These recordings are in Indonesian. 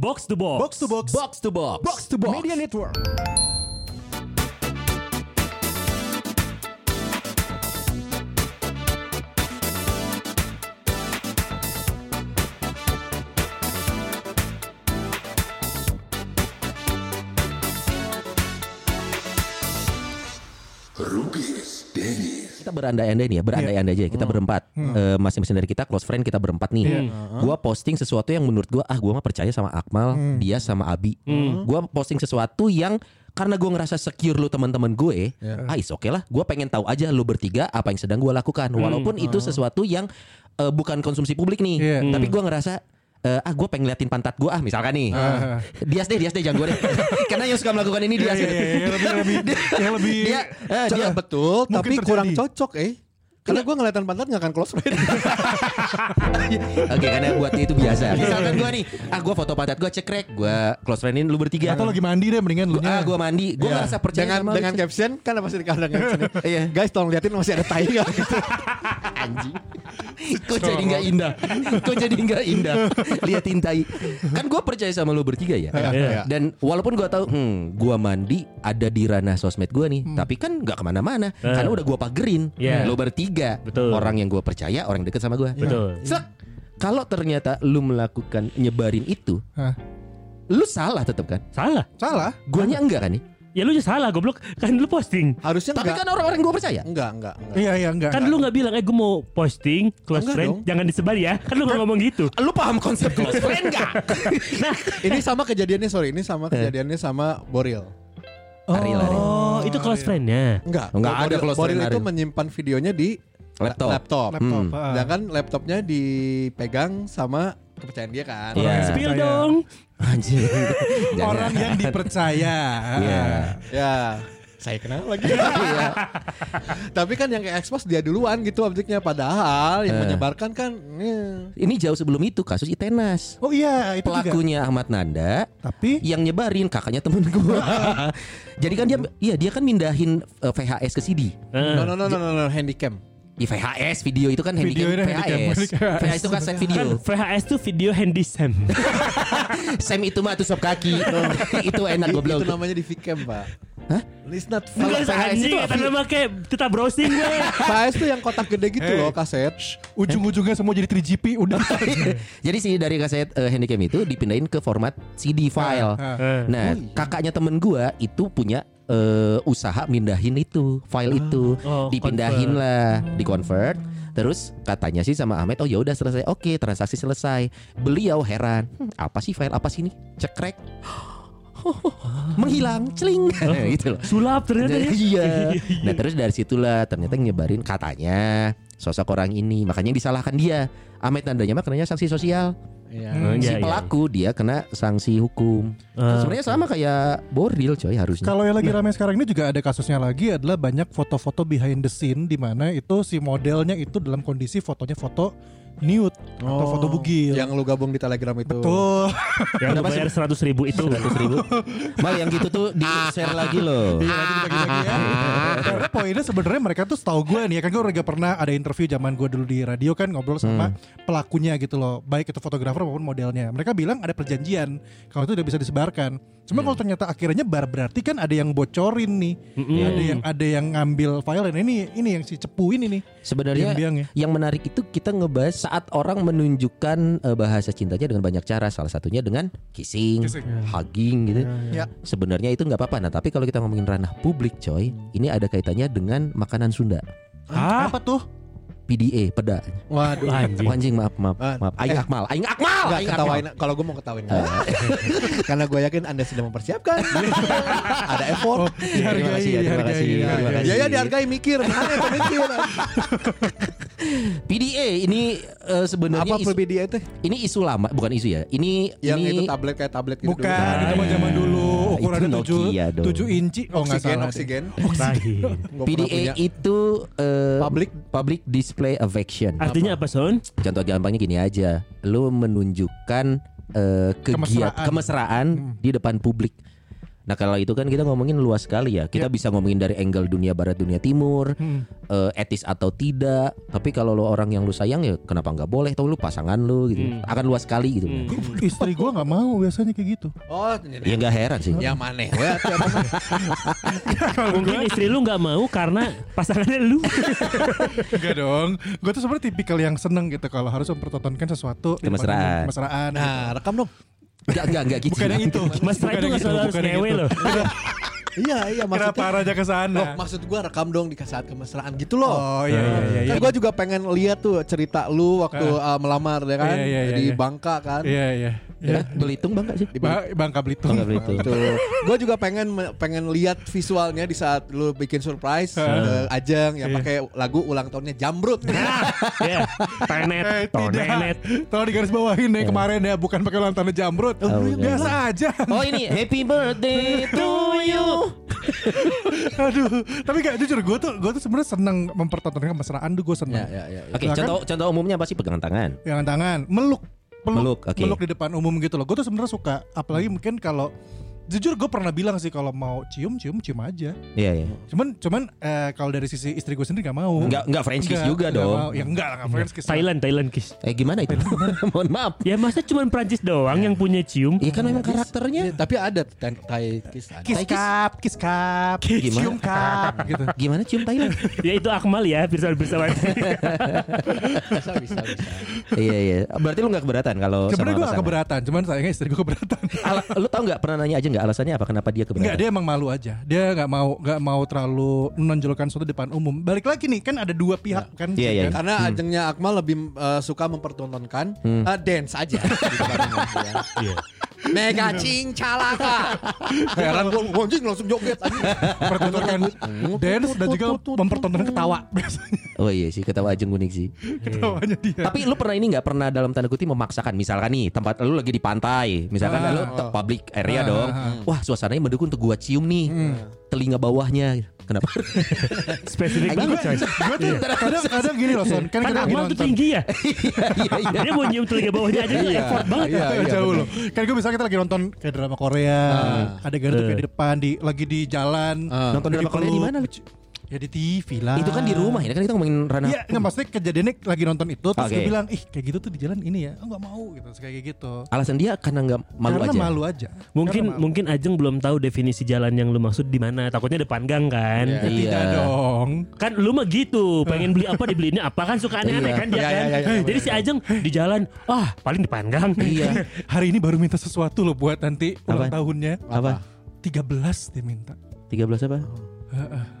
Box to box. Box to box. Box to box. Box to box. Media Network. Berandai-andai nih ya, berandai-andai aja. Kita berempat, Eh, masing-masing dari kita close friend kita berempat nih. Gua posting sesuatu yang menurut gua ah gua mah percaya sama Akmal, dia sama Abi. Gua posting sesuatu yang karena gua ngerasa secure lu teman-teman gue, ah is oke lah. Gua pengen tahu aja lu bertiga apa yang sedang gua lakukan, walaupun itu sesuatu yang eh, bukan konsumsi publik nih, Iya. tapi gua ngerasa eh, ah gue pengen liatin pantat gue ah misalkan nih. Dias deh Dias deh jangan gue deh. Karena yang suka melakukan ini Dias. Iya, iya, iya, yang lebih lebih yang lebih dia eh, dia betul, tapi terjadi. kurang cocok eh. Karena gue ngeliatin pantat gak akan close friend. Oke karena buat dia itu biasa Misalkan gue nih Ah gue foto pantat gue cekrek Gue close friendin lu bertiga atau lagi mandi deh mendingan lu Ah gue mandi Gue Iya. ngerasa percaya dengan sama lu. dengan caption kan pasti di kadang caption. Iya. Guys tolong liatin masih ada tai gak gitu. Anjing Kok jadi gak indah Kok jadi gak indah Liatin tai Kan gue percaya sama lu bertiga ya Iya. Dan walaupun gue tahu hmm, Gue mandi Ada di ranah sosmed gue nih Tapi kan gak ke mana-mana Karena udah gue pagerin Iya. Lu bertiga Betul. Orang yang gue percaya Orang yang deket sama gue Betul. Sek. Kalau ternyata lu melakukan nyebarin itu, Hah. lu salah tetap kan? Salah. salah Guanya enggak kan nih? Ya lu aja salah goblok. Kan lu posting. Harusnya Tapi enggak. kan orang-orang gue percaya. Enggak, enggak, enggak. iya iya enggak Kan lu nggak bilang eh gue mau posting close Enggak friend dong. jangan disebar ya. Kan lu nggak ngomong gitu. Lu paham konsep close friend enggak? Nah, Ini sama kejadiannya sorry, ini sama kejadiannya sama Boril. Ariel, Ariel. Oh itu close friendnya. Enggak, Enggak ada Boril- close Boril friend itu Ariel. menyimpan videonya di Laptop. laptop. laptop Hmm. ah. Sedangkan laptopnya dipegang sama kepercayaan dia kan. Iya. Spill dong. Anjir. orang yang dipercaya Iya. Ya, saya kenal lagi. Iya. Tapi kan yang expose dia duluan gitu objeknya padahal yang Eh. menyebarkan kan eh, Ini jauh sebelum itu kasus Itenas. oh iya itu juga Pelakunya Ahmad Nanda tapi yang nyebarin kakaknya temen gue. Jadi kan dia iya dia kan mindahin eh, VHS ke CD. Eh, no no no no no, no handycam. Di VHS video itu kan Video itu handicap, VHS. handicap. VHS itu Kan video. VHS tuh video handy Sam. Sam itu mah tusuk kaki. itu enak Itu goblok. namanya di Vcam, Pak. Hah? It's not Enggak VHS anjing, itu kata nama kayak tetap browsing gue. VHS tuh yang kotak gede gitu Hey. loh kaset. ujung-ujungnya semua jadi 3GP udah Jadi sih dari kaset uh, handycam itu dipindahin ke format CD file. Ah, Eh, Nah, kakaknya temen gua itu punya eh, usaha mindahin itu file itu, Oh, dipindahin convert. lah, di convert. Terus katanya sih sama Ahmed, oh ya udah selesai. Oke, transaksi selesai. Beliau heran, "Hmm, apa sih file apa sih ini? Cekrek. Menghilang, celing gitu loh. Sulap ternyata ya. iya. Nah terus dari situlah ternyata nyebarin katanya sosok orang ini, makanya yang disalahkan dia. Ahmed Nandanya mah sanksi sosial. Hmm, si iya, pelaku dia kena sanksi hukum. Ah. Sebenarnya sama kayak Boril coy harusnya. Kalau yang lagi ramai sekarang ini juga ada kasusnya lagi adalah banyak foto-foto behind the scene di mana itu si modelnya itu dalam kondisi fotonya foto nude atau foto bugil. Yang lu gabung di Telegram itu. Betul. Yang lu bayar seratus ribu itu. Seratus ribu. Mal yang gitu tuh di share lagi loh. Iya, nanti dibagi-bagi ya. Karena poinnya sebenarnya mereka tuh setahu gue nih ya kan gue juga pernah ada interview zaman gue dulu di radio kan ngobrol sama pelakunya gitu loh, baik itu fotografer maupun modelnya. Mereka bilang ada perjanjian kalau itu udah bisa disebarkan. Cuma kalau ternyata akhirnya nyebar berarti kan ada yang bocorin nih, ada yang ada yang ngambil file dan ini ini yang si cepu ini nih. Sebenarnya Biang-biang ya. yang menarik itu kita ngebahas saat orang menunjukkan eh, bahasa cintanya dengan banyak cara. Salah satunya dengan kissing, Kissing. hugging gitu. Ya. Sebenarnya itu nggak apa-apa. Nah tapi kalau kita ngomongin ranah publik coy, ini ada kaitannya dengan makanan Sunda. Ah, Apa tuh? PDA, peda. Waduh. anjing. Oh, anjing maaf maaf Ah, maaf. Aing eh. Akmal, Aing Akmal, Enggak Aing ketawain kalau gue mau ketawain Karena gue yakin Anda sudah mempersiapkan Ada effort Terima kasih ya, terima kasih, dihargai, terima kasih. Ya ya dihargai mikir mikir PDA ini eh, sebenarnya Apa isu, PBDA itu? ini isu lama, bukan isu ya. Ini Yang ini itu tablet kayak tablet gitu Bukan, dulu. itu zaman zaman dulu ukurannya itu tujuh tujuh inci. Oh nggak Oksigen, salah. oksigen pernah PDA itu eh, Public? public display affection. Artinya apa Son? Contoh gampangnya gini aja, lu menunjukkan eh, kegiatan Kemesraan. kemesraan Hmm. di depan publik. Nah kalau itu kan kita ngomongin luas sekali ya. Kita bisa ngomongin dari angle dunia barat, dunia timur, Hmm. eh, etis atau tidak. Tapi kalau lo orang yang lu sayang ya kenapa nggak boleh? Atau lu pasangan lu gitu. Hmm. Akan luas sekali gitu. Istri gua nggak mau biasanya kayak gitu. Oh, Ya nggak heran sih. yang mana? Ya? Mungkin istri lu nggak mau karena pasangannya lu. Enggak dong. Gue tuh sebenarnya tipikal yang seneng gitu kalau harus mempertontonkan sesuatu Kemesraan. Kemesraan. gitu. Nah, rekam dong. Enggak enggak enggak gitu. Bukan yang itu. Mas Tra itu yang nggak selalu harus gitu. loh. Iya, iya Kenapa maksudnya. raja ke sana? Loh, maksud gua rekam dong di saat kemesraan gitu loh. Oh iya iya iya. iya. Kan gue juga pengen lihat tuh cerita lu waktu uh, melamar ya kan Iya, iya, iya, di iya. Bangka kan. Iya iya. Ya, Belitung bangga sih. Di Ba- Bangka Belitung. Bangka Belitung. Gitu. gue juga pengen pengen lihat visualnya di saat lu bikin surprise ke Ajeng yang Iya. pakai lagu ulang tahunnya Jambrut. Ya, Eh, tenet, tonenet. tidak. Tolong digaris bawahin nih kemarin ya, bukan pakai ulang tahun jambrut. Oh. Biasa aja. Oh ini Happy Birthday to you. Aduh, tapi gak jujur gue tuh gue tuh sebenarnya seneng mempertontonkan kemesraan tuh gue seneng. ya, ya, ya, ya. Oke, Silakan. contoh contoh umumnya apa sih pegangan tangan? Pegangan tangan, meluk, Meluk, oke. meluk di depan umum gitu loh. Gue tuh sebenarnya suka, apalagi mungkin kalau jujur gue pernah bilang sih kalau mau cium cium cium aja. Iya iya. Cuman cuman eh, kalau dari sisi istri gue sendiri gak mau. Enggak enggak French kiss juga dong. mau. Ya enggak lah, enggak French kiss. lah. Thailand, Thailand kiss. Eh gimana itu? Mohon maaf. Ya masa cuma Prancis doang yang punya cium? Iya kan memang Ya, karakternya. tapi ada Thai Thai kiss ada. Kiss cup, kiss cup, Gimana? cium cup gitu. Gimana cium Thailand? ya itu Akmal ya, bersama bersama. bisa bisa bisa. iya iya. Berarti lu nggak keberatan kalau sama Sebenarnya gue gak pasangan? keberatan, cuman sayangnya istri gue keberatan. Ala- lu tau nggak pernah nanya aja nggak alasannya apa kenapa dia keberatan? Enggak, dia emang malu aja. Dia nggak mau nggak mau terlalu menonjolkan sesuatu di depan umum. Balik lagi nih, kan ada dua pihak kan. Iya, iya. kan? Karena Ajengnya Akmal lebih uh, suka mempertontonkan uh, dance aja. di depan umum, ya. Iya. Mega cing calaka. Heran gue anjing langsung joget anjing. Dance dan juga mempertontonkan ketawa biasanya Oh iya sih ketawa Ajeng unik sih. ketawanya dia. Tapi lu pernah ini nggak pernah dalam tanda kutip memaksakan misalkan nih tempat lu lagi di pantai, misalkan Ah, lu public area Ah, dong. ah, ah. Wah, suasananya mendukung untuk gua cium nih. Telinga bawahnya. Kenapa? Spesifik banget coy. Gue tuh kadang-kadang gini loh Son Kan Kan lagi Akmal tuh tinggi ya. Iya iya. Dia mau nyium telinga bawahnya aja tuh effort banget. Iya, iya, jauh loh Kan gue misalnya kita lagi nonton Kayak drama Korea Ada gitu kayak di depan di Lagi di jalan Ah. Nonton drama Korea di mana lu? Ya di TV lah Itu kan di rumah ya kan kita ngomongin ranah. Iya nggak maksudnya kejadiannya lagi nonton itu Terus Oke. gue bilang Ih kayak gitu tuh di jalan ini ya Oh gak mau gitu Terus kayak gitu Alasan dia karena nggak malu Karena aja. malu aja Mungkin Karena malu. mungkin Ajeng belum tahu definisi jalan yang lu maksud di mana. Takutnya depan gang kan. Iya. Tidak Iya. dong Kan lu mah gitu, pengen beli apa dibeliinnya apa kan suka aneh-aneh Iya. kan dia Iya, kan. iya, iya, Jadi si Ajeng di jalan, ah paling depan gang. Iya. Hari ini baru minta sesuatu loh Buat nanti ulang Apa? tahunnya Apa? 13 dia minta 13 apa?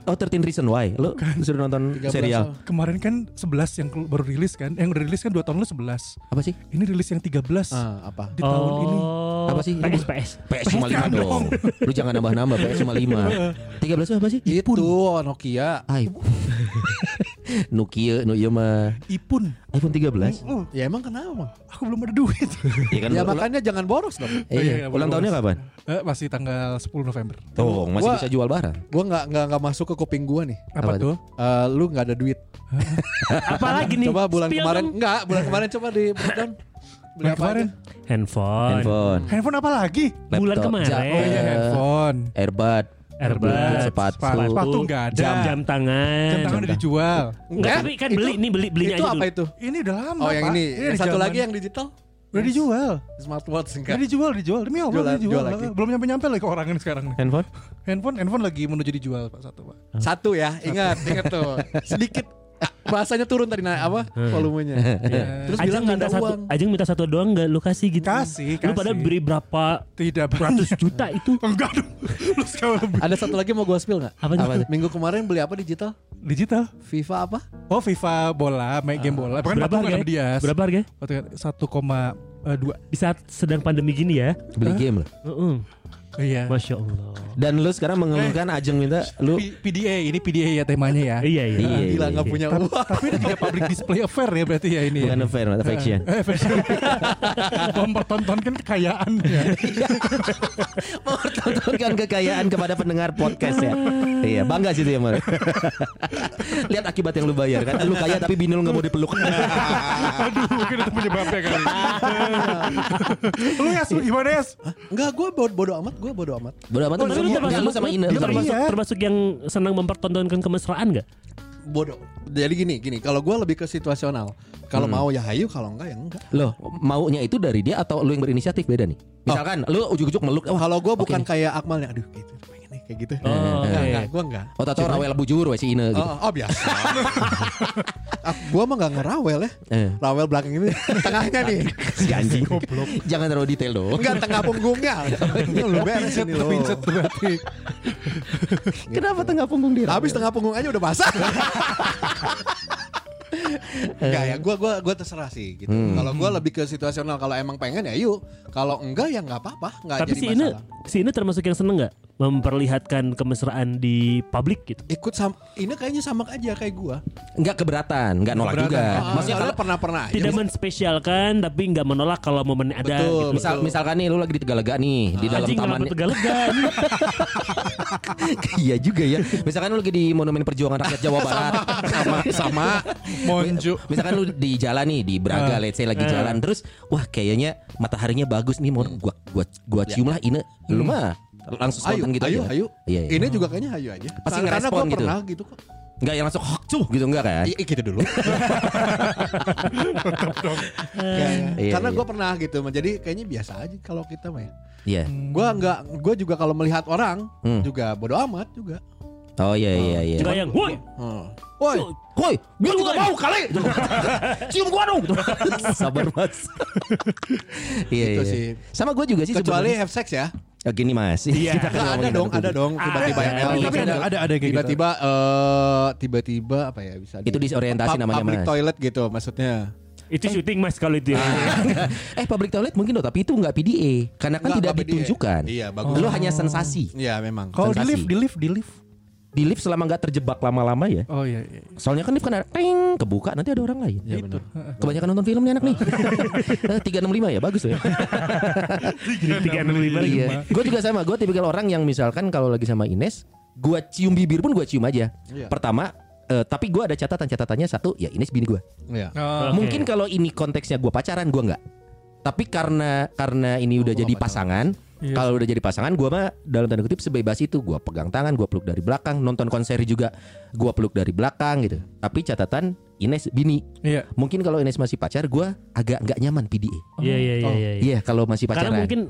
Oh 13 Reason Why? Lu suruh nonton 13 serial? Kemarin kan 11 yang baru rilis kan? Yang udah rilis kan 2 tahun lalu 11 Apa sih? Ini rilis yang 13 Ah, apa? Di tahun ini. Oh, Apa sih? PS PS. PS cuma 5 dong. Lu jangan nambah-nambah PS cuma 5 13 itu apa sih? Itu Nokia. Nokia, Nokia mah Ipun iPhone 13. Oh, Ya emang kenapa? Aku belum ada duit Iya kan? Ya makanya jangan boros dong. Eh, Oh, iya, iya. Ulang tahunnya kapan? Eh, Masih tanggal 10 November Tuh, masih Gua- bisa jual barang. Gua nggak nggak nggak masuk ke kuping gua nih. Apa, Apa tuh? Eh, lu nggak ada duit. Apalagi nih? Coba bulan Spill kemarin dong. enggak, bulan kemarin coba di breakdown. Beli Bulan apa kemarin? Handphone. Handphone, Handphone apa lagi? Bulan kemarin. Oh iya handphone Earbud, Earbud, sepatu, sepatu. Sepatu ada. Jam, jam tangan. Jam tangan udah dijual Enggak, tapi kan itu- beli ini beli belinya Itu aja apa dulu. itu? Ini udah lama Oh yang Pak. ini. Ini satu lagi yang digital. Udah dijual Smartwatch enggak? Udah dijual dijual Demi Allah Jual- udah dijual jual lagi. Belum nyampe-nyampe lagi ke orang ini sekarang nih. handphone. Handphone handphone lagi menuju dijual Pak satu Pak Satu ya, ingat, ingat tuh. Sedikit ah, bahasanya turun tadi nah apa volumenya. Terus Ajeng bilang nggak minta satu, uang. Ajeng minta satu doang enggak lu kasih gitu. Kasih, Lu pada kasih. beri berapa Tidak ratus banyak juta itu? Enggak dong Lu Ada satu lagi mau gue spill nggak? Apa tuh? Minggu kemarin beli apa digital? Digital FIFA apa? Oh FIFA bola Main game bola Bukan Berapa harga? dia Berapa harga? Satu koma eh, dua Di saat sedang pandemi gini ya. Beli game lah. Heeh. Iya Masya Allah. Dan lu sekarang mengeluhkan Ajeng minta lu PDA Ini PDA ya temanya ya Iya iya. Iya, Gila iya, nggak iya. punya uang. tapi ini tidak public display affair ya berarti ya ini bukan ya. affair, affection. Eh, fashion. Mempertontonkan kekayaannya. Mempertontonkan kekayaan kepada pendengar podcast ya. iya, bangga sih itu ya, Mar. Lihat akibat yang lu bayar kan. Lu kaya tapi bini lu nggak mau dipeluk. Aduh, mungkin itu penyebabnya kali. lu ya, gimana ya? Enggak, gue bodo, bodo amat gue. Gue bodo amat. Bodo amat tuh Tapi lu termasuk, sama sama- termasuk, termasuk yang senang mempertontonkan kemesraan gak? Bodoh. Jadi gini, gini. Kalau gue lebih ke situasional. Kalau Hmm. mau ya hayu, kalau enggak ya enggak. Loh, maunya itu dari dia atau lu yang berinisiatif beda nih? Misalkan lu ujuk-ujuk meluk, wah, Kalau gue bukan nih. kayak Akmal yang aduh gitu kayak gitu. Oh, enggak, enggak, gue enggak. Oh, tahu rawel bujur we si Ine gitu. Oh, oh, biasa. ah, gue mah enggak ngerawel ya. Eh. Rawel belakang ini tengahnya nih. Si anjing. Jangan terlalu detail dong. Enggak tengah punggungnya. Ini lu beres ini lo. Terpincet berarti. Kenapa tengah punggung dia? Habis tengah punggung aja udah basah. Enggak ya, gua gua gua terserah sih gitu. Hmm. Kalau gua lebih ke situasional kalau emang pengen ya yuk. Kalau enggak ya enggak apa-apa, enggak Tapi jadi si masalah. si Ine termasuk yang seneng gak memperlihatkan kemesraan di publik gitu? Ikut sama ini kayaknya sama aja kayak gua. Enggak keberatan, enggak nolak Keberatan. juga. Ah, Maksudnya kalau pernah-pernah aja. Tidak menspesialkan tapi nggak menolak kalau momen ada Betul, gitu. misal misalkan nih lu lagi di Tegalega nih di dalam Anjing taman. tegalega iya juga ya. Misalkan lu lagi di Monumen Perjuangan Rakyat Jawa Barat sama sama Monju. Misalkan lu di jalan nih di Braga let's say lagi jalan terus wah kayaknya mataharinya bagus nih mau gua gua gua cium lah ini lu mah langsung Ayo, gitu ayo, aja. ayo. Iya, iya. Ini juga kayaknya ayo aja. Pasti Karena ngerespon gua gitu. pernah gitu kok. Enggak yang langsung hok cuh gitu enggak kan? I, i- gitu dulu. Kayak- Iya, Karena iya. gue pernah gitu, jadi kayaknya biasa aja kalau kita mah. ya. Iya. Gue nggak, gue juga kalau melihat orang Hmm. juga bodo amat juga. Oh iya iya iya. Juga yang woi Hmm. Woi, Woi, gua juga mau kali. Cium gua dong. Sabar mas. Iya Gitu iya. sih. Sama gua juga sih kecuali have sex ya. Ya, gini mas. Iya. Kita kan ada dong, aku ada dong. Tiba-tiba Ada, ML, Tapi gitu. ada ada ada kayak gitu. tiba-tiba eh tiba-tiba apa ya bisa Itu disorientasi Pub- namanya, public Mas. toilet gitu maksudnya. itu syuting mas kalau itu. ya. eh public toilet mungkin loh, tapi itu nggak PDA karena kan Nggak, tidak PDA. ditunjukkan. Iya, bagus. Lu hanya sensasi. Iya memang. Kalau di lift, di lift, di lift. Di lift selama nggak terjebak lama-lama ya. Oh iya. iya. Soalnya kan lift kan ada peng kebuka nanti ada orang lain. Iya benar. Kebanyakan nonton film nih anak nih. Eh, 365 ya bagus loh ya. Jadi tiga enam lima lagi. Iya. Gue juga sama. Gue tipikal orang yang misalkan kalau lagi sama Ines, gue cium bibir pun gue cium aja. Iya. Pertama, eh, tapi gue ada catatan catatannya satu, ya Ines bini gue. Iya. Oh. Mungkin kalau ini konteksnya gue pacaran, gue nggak. Tapi karena karena ini udah gua jadi pasangan, Iya. kalau udah jadi pasangan, gue mah dalam tanda kutip sebebas itu. Gue pegang tangan, gue peluk dari belakang, nonton konser juga, gue peluk dari belakang gitu. Tapi catatan Ines bini. Iya. Mungkin kalau Ines masih pacar, gue agak nggak nyaman PDA. Iya iya iya Oh. iya. Iya, kalau masih pacaran. Karena mungkin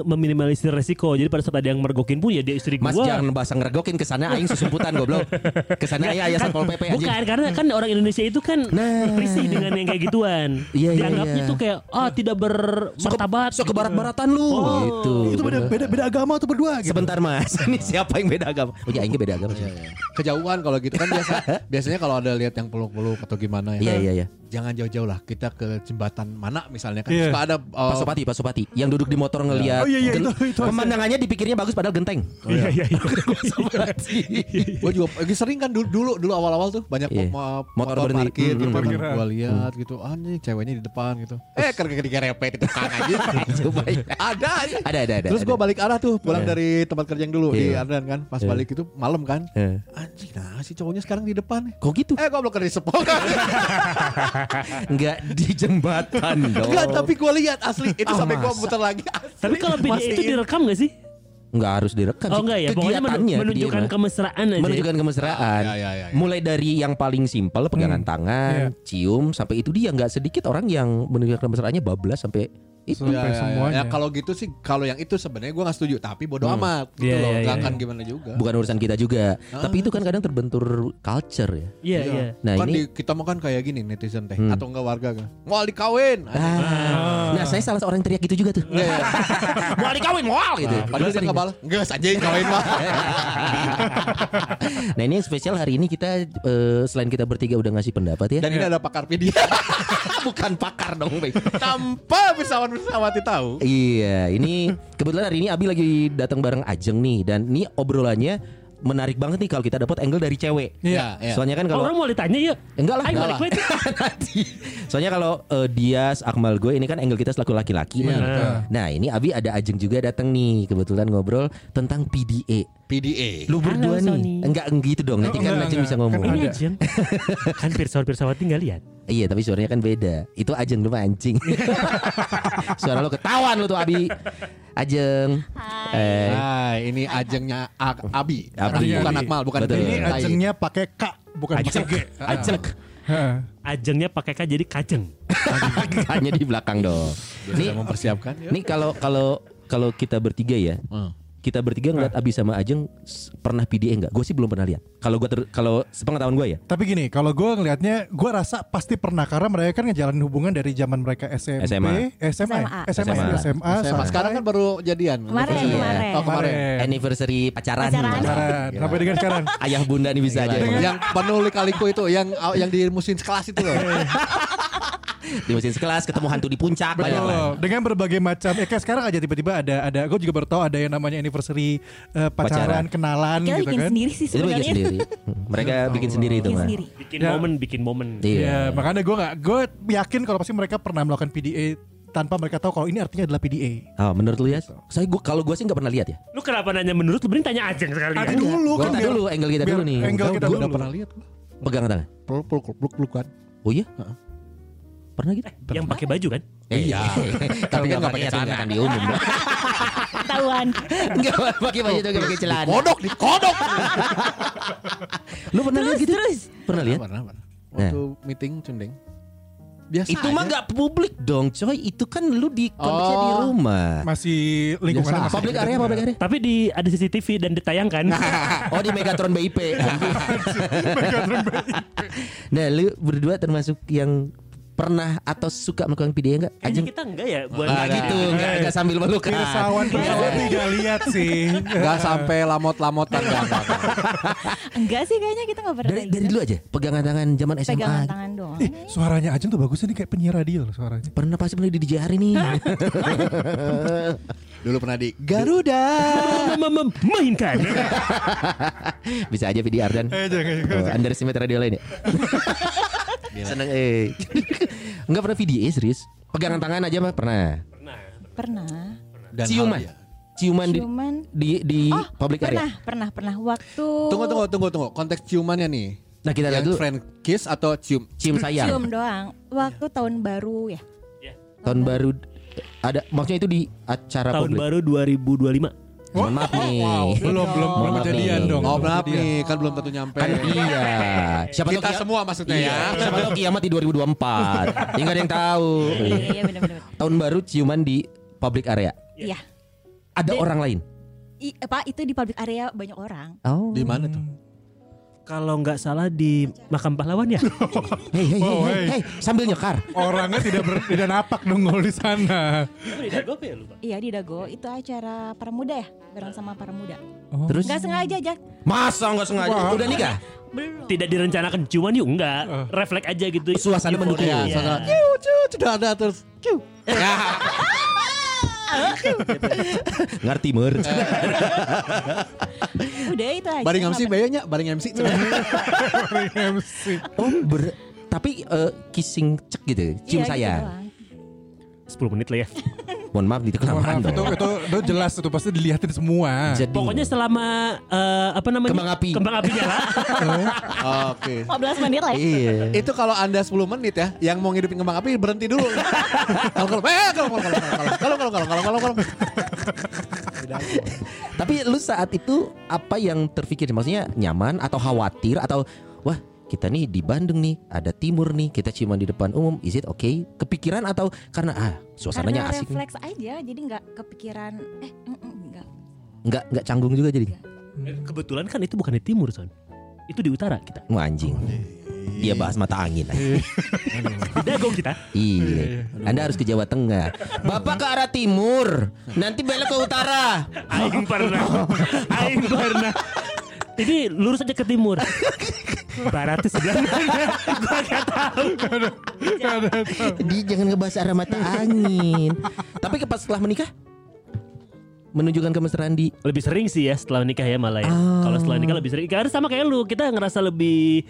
meminimalisir resiko. Jadi pada saat ada yang mergokin pun ya dia istri Mas gua. jangan bahasa ngeregokin ke sana aing susumputan goblok. Ke sana ya ayah satpol PP aja. Bukan karena kan orang Indonesia itu kan Nah. risih dengan yang kayak gituan. Iya, iya, Dianggapnya iya. tuh kayak ah tidak bermartabat. So ke gitu. barat-baratan lu Oh. gitu. Itu beda, beda beda agama tuh berdua gitu. Sebentar Mas, ini siapa yang beda agama? Oh ya, aing beda agama. sih. Kejauhan kalau gitu kan biasa biasanya kalau ada lihat yang peluk-peluk atau gimana ya. Iya iya iya. Jangan jauh-jauh lah kita ke jembatan mana misalnya kan Iya. suka ada uh, Pasopati, Pasopati yang duduk di motor ngelihat. Oh, iya, iya, gen- itu- itu. Pemandangannya dipikirnya bagus padahal genteng. Iya iya iya. gue juga sering kan dulu dulu, dulu awal-awal tuh banyak Iya. mo- Motor motor, berhenti. parkir Hmm, gitu kan gue lihat gitu anjing ceweknya di depan gitu eh kerja kerja repet itu kan aja ya. ada Ada ada ada. terus gue balik arah tuh pulang Iya. dari tempat kerja yang dulu di Iya. Ardan kan pas Iya. balik itu malam kan Eh. anjing nah si cowoknya sekarang di depan Kok gitu? eh gue belum kerja sepok Enggak di jembatan dong. enggak tapi gue lihat asli itu Ah, sampai gue muter lagi asli. Tapi kalau video itu direkam gak sih? Enggak harus direkam Oh sih. enggak ya, Kegiatannya menunjukkan dia kemesraan aja. menunjukkan kemesraan. Ah, iya, iya, iya. Mulai dari yang paling simpel pegangan tangan, Iya. cium sampai itu dia nggak sedikit orang yang menunjukkan kemesraannya bablas sampai itu. Sampai Ya, ya, ya. semuanya. Ya, kalau gitu sih kalau yang itu sebenarnya gue gak setuju tapi bodo Hmm. amat gitu Iya, loh iya, Nggak iya. akan gimana juga Bukan urusan kita juga. Ah. Tapi itu kan kadang terbentur culture ya. Iya iya. Nah, kan ini di, kita mau kan kayak gini netizen teh Hmm. atau enggak warga kan mau dikawin Ah. Nah, saya salah seorang yang teriak gitu juga tuh. Mau dikawin, mau gitu. Nah, padahal dia nggak balas enggak saja yang kawin mah Nah, ini yang spesial hari ini kita eh, selain kita bertiga udah ngasih pendapat ya. dan ini ada pakar media bukan pakar dong, tanpa bersama bersama tahu. Iya, ini kebetulan hari ini Abi lagi datang bareng Ajeng nih dan ini obrolannya menarik banget nih kalau kita dapat angle dari cewek. Iya, iya. Soalnya kan kalau Orang mau ditanya ya. enggak lah, enggak lah. Soalnya kalau eh, Dias, Akmal gue ini kan angle kita selaku laki-laki nih. Iya. Nah, ini Abi ada Ajeng juga datang nih kebetulan ngobrol tentang PDA. PDA Lu berdua Halo, nih. Sony. Enggak gitu dong. Nanti Oh, kan Ajeng bisa ngomong. Kan Ini ada. aja. kan Pirsawan Pirsawati nggak lihat. Iya tapi suaranya kan beda Itu Ajeng lu mah anjing Suara lu ketahuan lu tuh Abi Ajeng Hai Eh, Hai, ini ajengnya A- Abi. Abi. Bukan. Akmal, bukan Betul. Ini ajengnya pakai K bukan pakai Ajeng. G. ajeng. Ajengnya pakai K jadi kajeng. Hanya di belakang dong. Nih, mempersiapkan. nih kalau kalau kalau kita bertiga ya, Hmm. Kita bertiga ngeliat Abi sama Ajeng pernah PDA enggak? Gue sih belum pernah lihat. Kalau gue kalau sepengetahuan gue ya. Tapi gini, kalau gue ngelihatnya, gue rasa pasti pernah karena mereka kan ngejalanin hubungan dari zaman mereka SMP, SMA. SMA, SMA. SMA, SMA. SMA, sekarang kan baru jadian. Kemarin, kemarin. Oh, kemarin. Anniversary pacaran. Pacaran. Sampai dengan sekarang. Ayah bunda nih bisa aja. yang penuh kaliko itu yang yang di musim sekelas itu loh. Di mesin sekelas ketemu hantu di puncak banyak lah. Betul. Dengan berbagai macam, ya kayak sekarang aja tiba-tiba ada ada, gue juga baru tahu ada yang namanya anniversary eh, pacaran, Pacaran. kenalan Kita gitu bikin kan. sendiri sih Itu bikin sebenarnya. sendiri. Hmm, Mereka bikin sendiri itu Bikin mah. sendiri. Bikin Ya. momen, bikin momen. Iya. Ya, makanya gue gak, gue yakin kalau pasti mereka pernah melakukan PDA tanpa mereka tahu kalau ini artinya adalah PDA. Oh, menurut lu ya? Saya gua kalau gua sih nggak pernah lihat ya. Lu kenapa nanya menurut lu? Mending tanya Ajeng sekali Ada ya. dulu Kita kan biar- dulu angle kita biar dulu nih. angle kita udah pernah lihat. Pegang tangan. Peluk peluk peluk peluk kan. Oh iya? Heeh. Pernah gitu? Yang pakai baju kan? Iya. Tapi kan nggak pakai celana kan di umum. dong. Ketahuan. Enggak pakai baju tuh nggak pakai celana. Kodok di kodok. Lu pernah lihat Terus, gitu? terus. Pernah lihat? Pernah, pernah. Waktu meeting cundeng. Biasa Itu mah aja. nggak publik dong, coy. Itu kan lu di konteksnya di Oh. rumah. Masih lingkungan masih Public dekat. area, public area. Tapi di ada CCTV dan ditayangkan. Oh di Megatron BIP. nah, lu berdua termasuk yang pernah atau suka melakukan PDA enggak? Kayaknya Ajeng. kita enggak ya buat Enggak gitu, enggak enggak sambil melukan. Pirsawan pirsawan tidak lihat sih. Gak sampai lamot-lamotan enggak, enggak, enggak. Enggak sih kayaknya kita enggak pernah Dari dari dulu aja, pegangan tangan zaman SMA. Pegangan tangan doang. Ih, suaranya Ajeng tuh bagusnya nih kayak penyiar radio loh suaranya. Pernah pasti pernah di DJ hari nih. Dulu pernah di Garuda. Mainkan. Bisa aja video Ardan. Eh, jangan, jangan. Oh, underestimate radio lain ya. Seneng eh. Enggak pernah VDA serius. Pegangan tangan aja mah pernah. Pernah. Dan Ciuman. hal- Ciuman di Ciuman. di di Oh, public pernah, area. pernah, pernah. Waktu Tunggu tunggu tunggu tunggu. Konteks ciumannya nih. Nah, kita lihat dulu friend kiss atau cium? cium sayang. cium doang. Waktu tahun baru ya. Tahun baru ada maksudnya itu di acara Tahun publik. baru 2025. Mohon maaf nih. Belum belum belum Maaf kejadian nih. dong. Oh, belum maaf nih, kan belum tentu nyampe. Kan iya. Siapa tahu Kita kia- semua maksudnya Iya. ya. Siapa tahu kiamat di 2024. ya nggak ada yang tahu. Iya, iya benar-benar. Tahun baru ciuman di public area. Iya. Ada Di- orang lain. I, Pak, itu di public area banyak orang. Oh. Di mana tuh? Kalau nggak salah di makam pahlawan ya. Hei, hei, hei, Oh, hei, hey. hei, sambil nyekar. Orangnya tidak ber, tidak napak nongol di sana. Iya di Dago itu acara para muda ya, bareng sama para muda. Oh. Terus Nggak sengaja aja, masa nggak sengaja? Wah. Udah nikah? belum. Tidak direncanakan cuman yuk enggak. Refleks aja gitu. Suasana mendukung. Iya. Sana, ciu ciu sudah ada terus. Ciu. Ya. Ngerti mer. Udah itu aja. Baring MC bayarnya, baring MC. MC. Oh, ber tapi eh, kissing cek gitu, cium Iya, gitu sayang. doang. 10 menit lah ya. Mohon maaf itu Mohon kelamaan maaf, itu, dong. itu, itu jelas itu pasti dilihatin semua. Jadi Pokoknya selama eh, apa namanya? Kembang api. Kembang api nyala. Oke. 15 menit lah ya. iya. Itu kalau Anda 10 menit ya, yang mau ngidupin kembang api berhenti dulu. Kalau kalau eh kalau kalau kalau kalau kalau kalau kalau kalau kalau Tapi lu saat itu apa yang terpikir? Maksudnya nyaman atau khawatir atau wah kita nih di Bandung nih ada timur nih kita ciuman di depan umum is it okay kepikiran atau karena ah suasananya Karena asik nih. refleks aja, jadi nggak kepikiran. Eh, mm, mm, nggak. nggak nggak canggung juga jadi Kebetulan kan itu bukan di timur son. Itu di utara kita. Wah, anjing dia bahas mata angin Di Dago kita. iya Anda harus ke Jawa Tengah Bapak ke arah timur nanti belok ke utara Aing pernah. Aing pernah. Ini lurus aja ke timur. Barat itu sebelah mana? Gua gak tahu. Dia jangan ngebahas arah mata angin tapi ke pas setelah menikah menunjukkan kemesraan di Lebih sering sih ya setelah nikah ya malah ya. Ah. Kalau setelah nikah lebih sering. Karena sama kayak lu, kita ngerasa lebih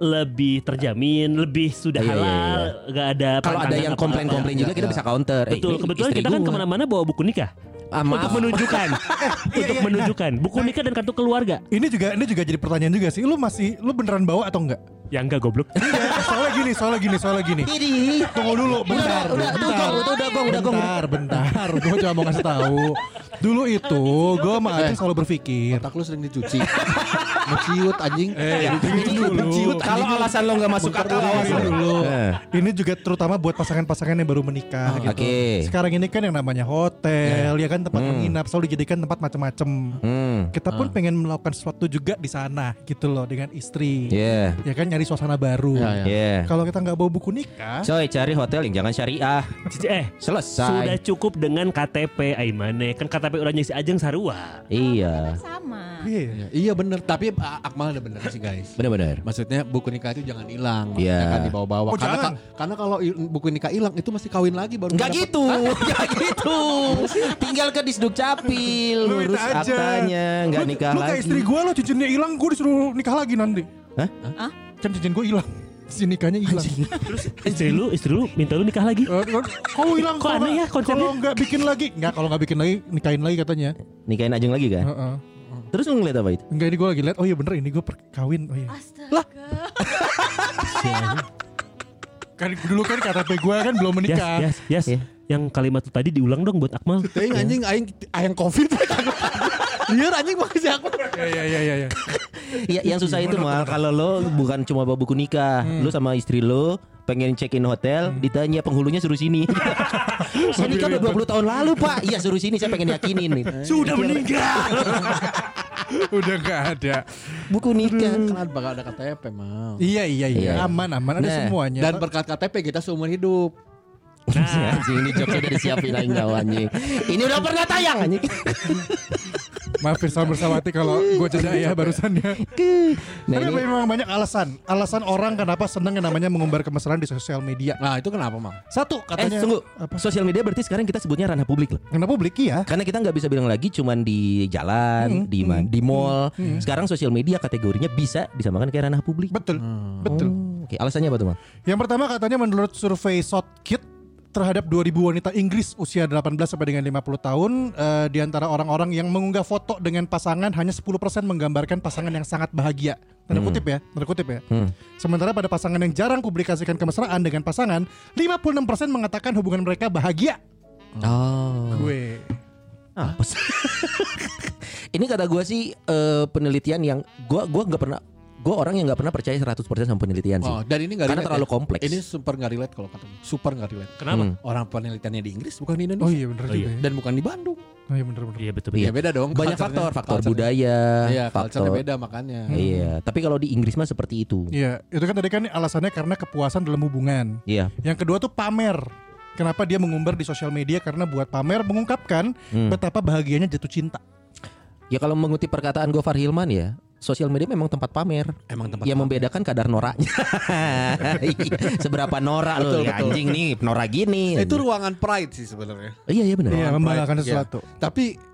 lebih terjamin, lebih sudah Iya, iya, halal, nggak ada. kalau ada yang komplain-komplain juga kita bisa counter Eh, Betul, ini kebetulan kita kan ke mana-mana bawa buku nikah. Ah, maaf. Untuk menunjukkan, untuk menunjukkan buku nikah dan kartu keluarga. Ini juga ini juga jadi pertanyaan juga sih. Lu masih lu beneran bawa atau enggak? Ya enggak goblok. soalnya gini, soalnya gini, soalnya gini. Tunggu dulu, bentar, udah, bentar. udah, udah, udah, gong, udah, gong. bentar, bentar. Gue cuma mau ngasih tahu. Dulu itu, gue sama Acing selalu berpikir. Otak lu sering dicuci. Menciut anjing. Eh, ini dulu. Menciut Kalau alasan lo nggak masuk akal lo. dulu. Eh. Ini juga terutama buat pasangan-pasangan yang baru menikah gitu. Oke. Sekarang ini kan yang namanya hotel, ya kan tempat menginap selalu dijadikan tempat macam-macam. Hmm. Kita pun pengen melakukan sesuatu juga di sana gitu loh dengan istri. Yeah. Ya kan nyari suasana baru. Ya, ya. Yeah. Kalau kita nggak bawa buku nikah, Coy cari hotel yang jangan syariah. Eh, Selesai. sudah cukup dengan KTP Aimane. Kan KTP orangnya si Ajeng Sarua. Iya. Sama. iya. Iya, Iya bener, tapi A- Akmal ada bener sih guys. Benar-benar. Maksudnya buku nikah itu jangan hilang, Iya. maksudnya kan dibawa-bawa. Oh, karena jangan. ka- karena kalau i- buku nikah hilang itu mesti kawin lagi baru Enggak dapat. gitu, enggak gitu. Tinggal ke Disduk Capil, Lu minta aja. aktanya, enggak Lu- nikah lu kayak lagi. istri gue lo cincinnya hilang, gue disuruh nikah lagi nanti. Hah? Hah? Kan cincin gue hilang. Si nikahnya hilang. Terus istri lu, istri lu minta lu nikah lagi. Eh, kan, Kalau hilang Kok aneh ya konsepnya? Kalau nggak bikin lagi, nggak kalau nggak bikin lagi nikahin lagi katanya. Nikahin Ajeng lagi kan? Heeh. Terus lu ngeliat apa itu? Enggak ini gue lagi lihat. Oh iya bener ini gue perkawin. Oh iya. Astaga. Kan dulu kan KTP gue kan belum Yes, menikah. yes, yes. Iya. Yang kalimat lu tadi diulang dong buat Akmal. Tapi anjing aing aing covid. Liar anjing makasih aku. Iya iya iya iya. Iya. Ya, yang susah itu mal kalau lo bukan cuma bawa buku nikah, lo sama istri lo pengen check in hotel, ditanya penghulunya suruh sini. saya nikah udah 20 tahun lalu pak, iya suruh sini saya pengen yakinin nih. Sudah meninggal. Udah nggak ada. Buku nikah. Kan bakal ada KTP mal. Iya iya iya. Iya. Aman aman ada Nah, semuanya. Dan berkat KTP kita seumur hidup. Nah, anjing ini jokes udah disiapin aing tahu anjing. Ini udah pernah tayang anjing. Maaf Firsa bersawati kalau gue ceda ya barusannya. Nah, Tapi ini memang banyak alasan. Alasan orang kenapa seneng yang namanya mengumbar kemesraan di sosial media. Nah itu kenapa mal? Satu eh katanya. tunggu. Apa? Sosial media berarti sekarang kita sebutnya ranah publik loh. Karena publik iya. Karena kita nggak bisa bilang lagi cuman di jalan, di man, di mall. Sekarang sosial media kategorinya bisa disamakan kayak ranah publik. Betul. Betul. Oh, Oke, alasannya apa tuh, Mal? Yang pertama katanya menurut survei Sotkit terhadap 2000 wanita Inggris usia 18 sampai dengan 50 tahun eh, di antara orang-orang yang mengunggah foto dengan pasangan hanya 10% menggambarkan pasangan yang sangat bahagia. Tanda kutip ya, tanda kutip ya. Hmm. Sementara pada pasangan yang jarang publikasikan kemesraan dengan pasangan, 56% mengatakan hubungan mereka bahagia. Oh. Gue. Apa sih? Ini kata gue sih eh, penelitian yang gue gua nggak pernah gue orang yang nggak pernah percaya 100% sama penelitian sih. Oh, dan ini nggak Karena relate terlalu ya. kompleks. Ini super nggak relate kalau kata gue. Super nggak relate. Kenapa? Hmm. Orang penelitiannya di Inggris bukan di Indonesia. Oh iya bener Oh juga iya. ya. Dan bukan di Bandung. Oh iya bener bener. Iya betul Iya. Ya beda dong. Banyak faktor, faktor budaya, Iya, faktor beda makanya. Iya, tapi kalau di Inggris mah seperti itu. Iya, itu kan tadi kan alasannya karena kepuasan dalam hubungan. Iya. Yang kedua tuh pamer. Kenapa dia mengumbar di sosial media? Karena buat pamer mengungkapkan Hmm. betapa bahagianya jatuh cinta. Ya kalau mengutip perkataan Gofar Hilman ya, sosial media memang tempat pamer. Emang tempat Yang membedakan kadar noraknya. Iya, Seberapa norak lo ya, anjing nih, norak gini. itu ruangan pride sih sebenarnya. Iya, iya benar. Iya, membanggakan iya. sesuatu. Tapi tapi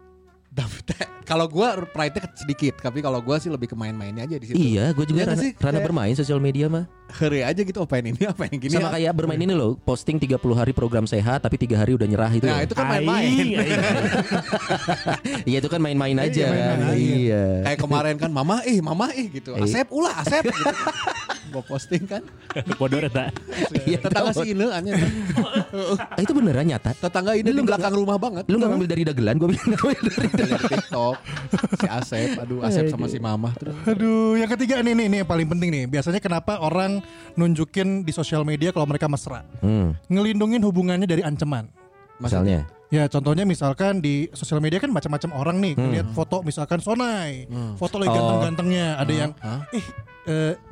kalau gua pride-nya sedikit, tapi kalau gua sih lebih ke main-mainnya aja di situ. Iya, gue juga nggak rana, sih? rana Kayak- bermain sosial media mah. Hore aja gitu apa ini apa yang gini. Sama ya. kayak bermain ini loh, posting 30 hari program sehat tapi tiga hari udah nyerah itu. Nah, loh. itu kan main-main. Iya itu kan main-main aja Iya, kan. main-main. Iya. Kayak kemarin kan mama ih mama ih gitu. Asep ulah Asep gitu. Gua posting kan. Bodoh eta. Iya, Tetangga tahu. si Ine anya. Ah, itu beneran nyata. Tetangga ini di belakang rumah banget. Lu gak ngambil dari dagelan, gue bilang ngambil dari dari TikTok si Asep, aduh Asep sama si Mama terus. Aduh, yang ketiga nih nih nih yang paling penting nih. Biasanya kenapa orang nunjukin di sosial media kalau mereka mesra? Hmm, Ngelindungin hubungannya dari ancaman. misalnya. Ya contohnya misalkan di sosial media kan macam-macam orang nih lihat foto misalkan Sonai, foto lagi Oh. ganteng-gantengnya, ada yang Hah? ih eh,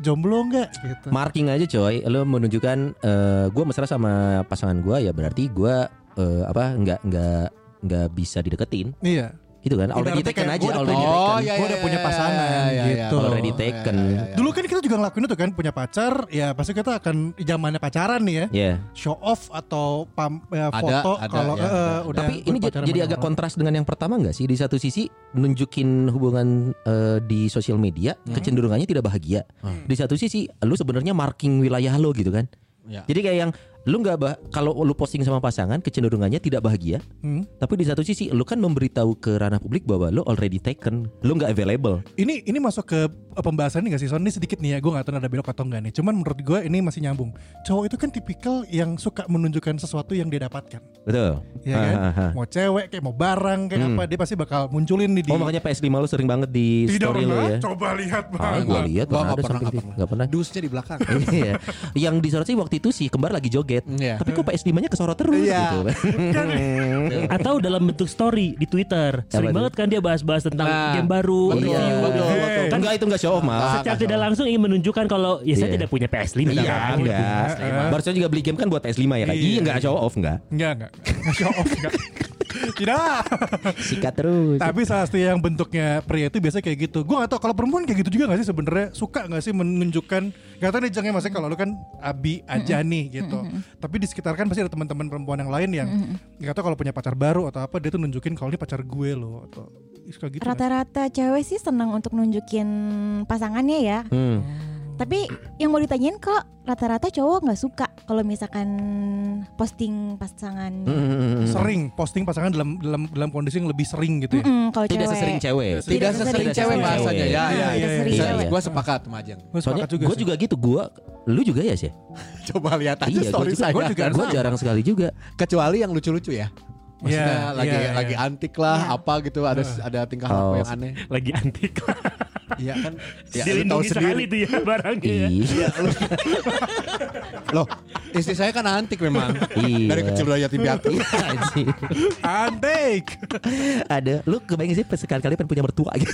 jomblo nggak gitu. Marking aja coy, lu menunjukkan eh gue mesra sama pasangan gue ya berarti gue eh, apa nggak nggak nggak bisa dideketin, Iya. Gitu kan? Already Ibaratnya taken kayak aja, gua udah already punya- taken. Oh iya Gua udah punya pasangan, gitu. Already taken. Dulu kan kita juga ngelakuin itu kan punya pacar, ya pasti kita akan zamannya pacaran nih ya. Ya. Show off atau pam, ya, Ada, foto ada, kalau ya, eh, ada. udah Tapi ini jadi sama agak orang. kontras dengan yang pertama nggak sih? Di satu sisi nunjukin hubungan eh, di sosial media kecenderungannya tidak bahagia. Di satu sisi lu sebenarnya marking wilayah lo gitu kan. Ya. Jadi kayak yang lu nggak bah kalau lu posting sama pasangan kecenderungannya tidak bahagia Hmm. tapi di satu sisi lu kan memberitahu ke ranah publik bahwa lu already taken lu nggak available Ini ini masuk ke eh, pembahasan ini gak sih Son? Ini sedikit nih ya, gue gak tahu ada belok atau enggak nih. Cuman menurut gue ini masih nyambung. Cowok itu kan tipikal yang suka menunjukkan sesuatu yang dia dapatkan. Betul Ya kan? Hahaha. Mau cewek kayak mau barang kayak Hmm. apa, dia pasti bakal munculin nih di oh makanya PS5 lu sering banget di story lu ya coba lihat Ah, bang. gua lihat Gua ada pernah, sampai nggak gitu. pernah. pernah Dusnya di belakang. Iya. Yang disorot sih waktu itu sih kembar lagi joget. Iya. Tapi kok PS5-nya kesorot terus Iya. gitu. Atau dalam bentuk story di Twitter. Sering banget kan dia bahas-bahas tentang Nah, game baru, betul, review. betul, gitu. betul. Kan enggak itu enggak show off, Mas. Enggak, secara tidak langsung ingin menunjukkan kalau ya saya Iya. tidak punya PS5 Iya, kan. enggak. Barusan juga beli game kan buat PS5 ya kan? Iya. Iya, enggak show off enggak. Enggak, enggak. Nggak show off enggak. Tidak. Sikat terus. Tapi salah satu yang bentuknya pria itu biasanya kayak gitu. Gue gak tau kalau perempuan kayak gitu juga gak sih sebenarnya suka gak sih menunjukkan gak tau nih jangnya maksudnya kalau lu kan abi aja nih gitu. Tapi di sekitar kan pasti ada teman-teman perempuan yang lain yang gak tau kalau punya pacar baru atau apa dia tuh nunjukin kalau ini pacar gue loh atau suka gitu. Rata-rata cewek sih senang untuk nunjukin pasangannya ya. Hmm. Tapi yang mau ditanyain kok rata-rata cowok nggak suka kalau misalkan posting pasangan. Hmm. Sering posting pasangan dalam dalam dalam kondisi yang lebih sering gitu ya. Mm-mm, kalau Tidak cewek. sesering cewek. Tidak Tidak sesering sesering cewek bahasanya. Ya, Iya, ya. iya, iya. Iya, iya. Gue sepakat sama Ajeng. Soalnya sepakat juga gue sih. juga gitu, gua lu juga ya sih? Coba lihat aja Iya, story gua juga, saya. gua juga, gua jarang sekali juga. Kecuali yang lucu-lucu ya. Maksudnya Iya, lagi iya, lagi iya. antik lah, apa gitu ada ada tingkah laku Oh. yang aneh. Lagi antik. Iya kan? Ya, Dilindungi sekali tuh ya barangnya. ya. Iya. Loh, istri saya kan antik memang. Iya. Dari kecil udah yatim piatu. Anjing. Antik. Ada, lu kebayang sih sekali-kali pengen punya mertua gitu.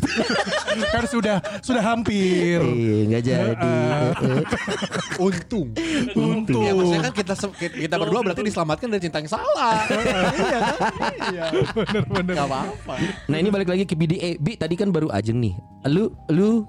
kan sudah sudah hampir. Iya, enggak jadi. Untung. Untung. Ya maksudnya kan kita kita berdua berarti diselamatkan dari cinta yang salah. iya kan? Iya. Bener-bener. Gak apa-apa. Nah ini balik lagi ke BDA. Bi tadi kan baru Ajeng nih. Lu lu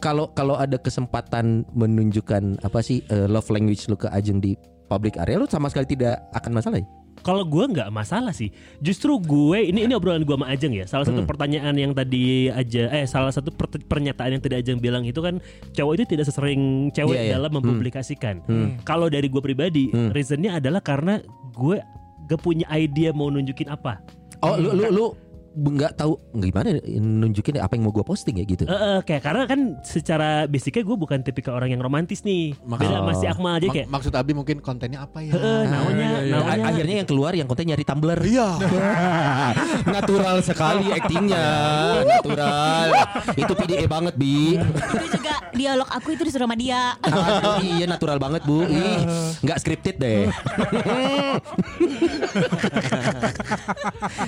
kalau kalau ada kesempatan menunjukkan apa sih eh, love language lu ke Ajeng di public area, lu sama sekali tidak akan masalah ya? Kalau gue nggak masalah sih. Justru gue ini ini obrolan gue sama Ajeng ya. Salah satu Hmm. pertanyaan yang tadi aja eh salah satu per- pernyataan yang tadi Ajeng bilang itu kan cowok itu tidak sesering cewek Iya, iya. dalam Hmm. mempublikasikan. Hmm. Kalau dari gue pribadi, Hmm. reasonnya adalah karena gue gak punya idea mau nunjukin apa. Oh lu lu lu nggak tahu gimana nunjukin apa yang mau gua posting ya gitu. Eh, eh, kayak karena kan secara basicnya gue bukan tipikal orang yang romantis nih. Maksud- Beda masih Akmal aja Mak- kayak. maksud Abi mungkin kontennya apa ya? Heeh, namanya, A- namanya. akhirnya yang keluar yang konten nyari Tumblr. Iya. Natural sekali aktingnya, natural. Itu PDA banget bi. Itu juga dialog aku itu disuruh sama dia. Aduh, iya natural banget bu. Ih, nggak scripted deh.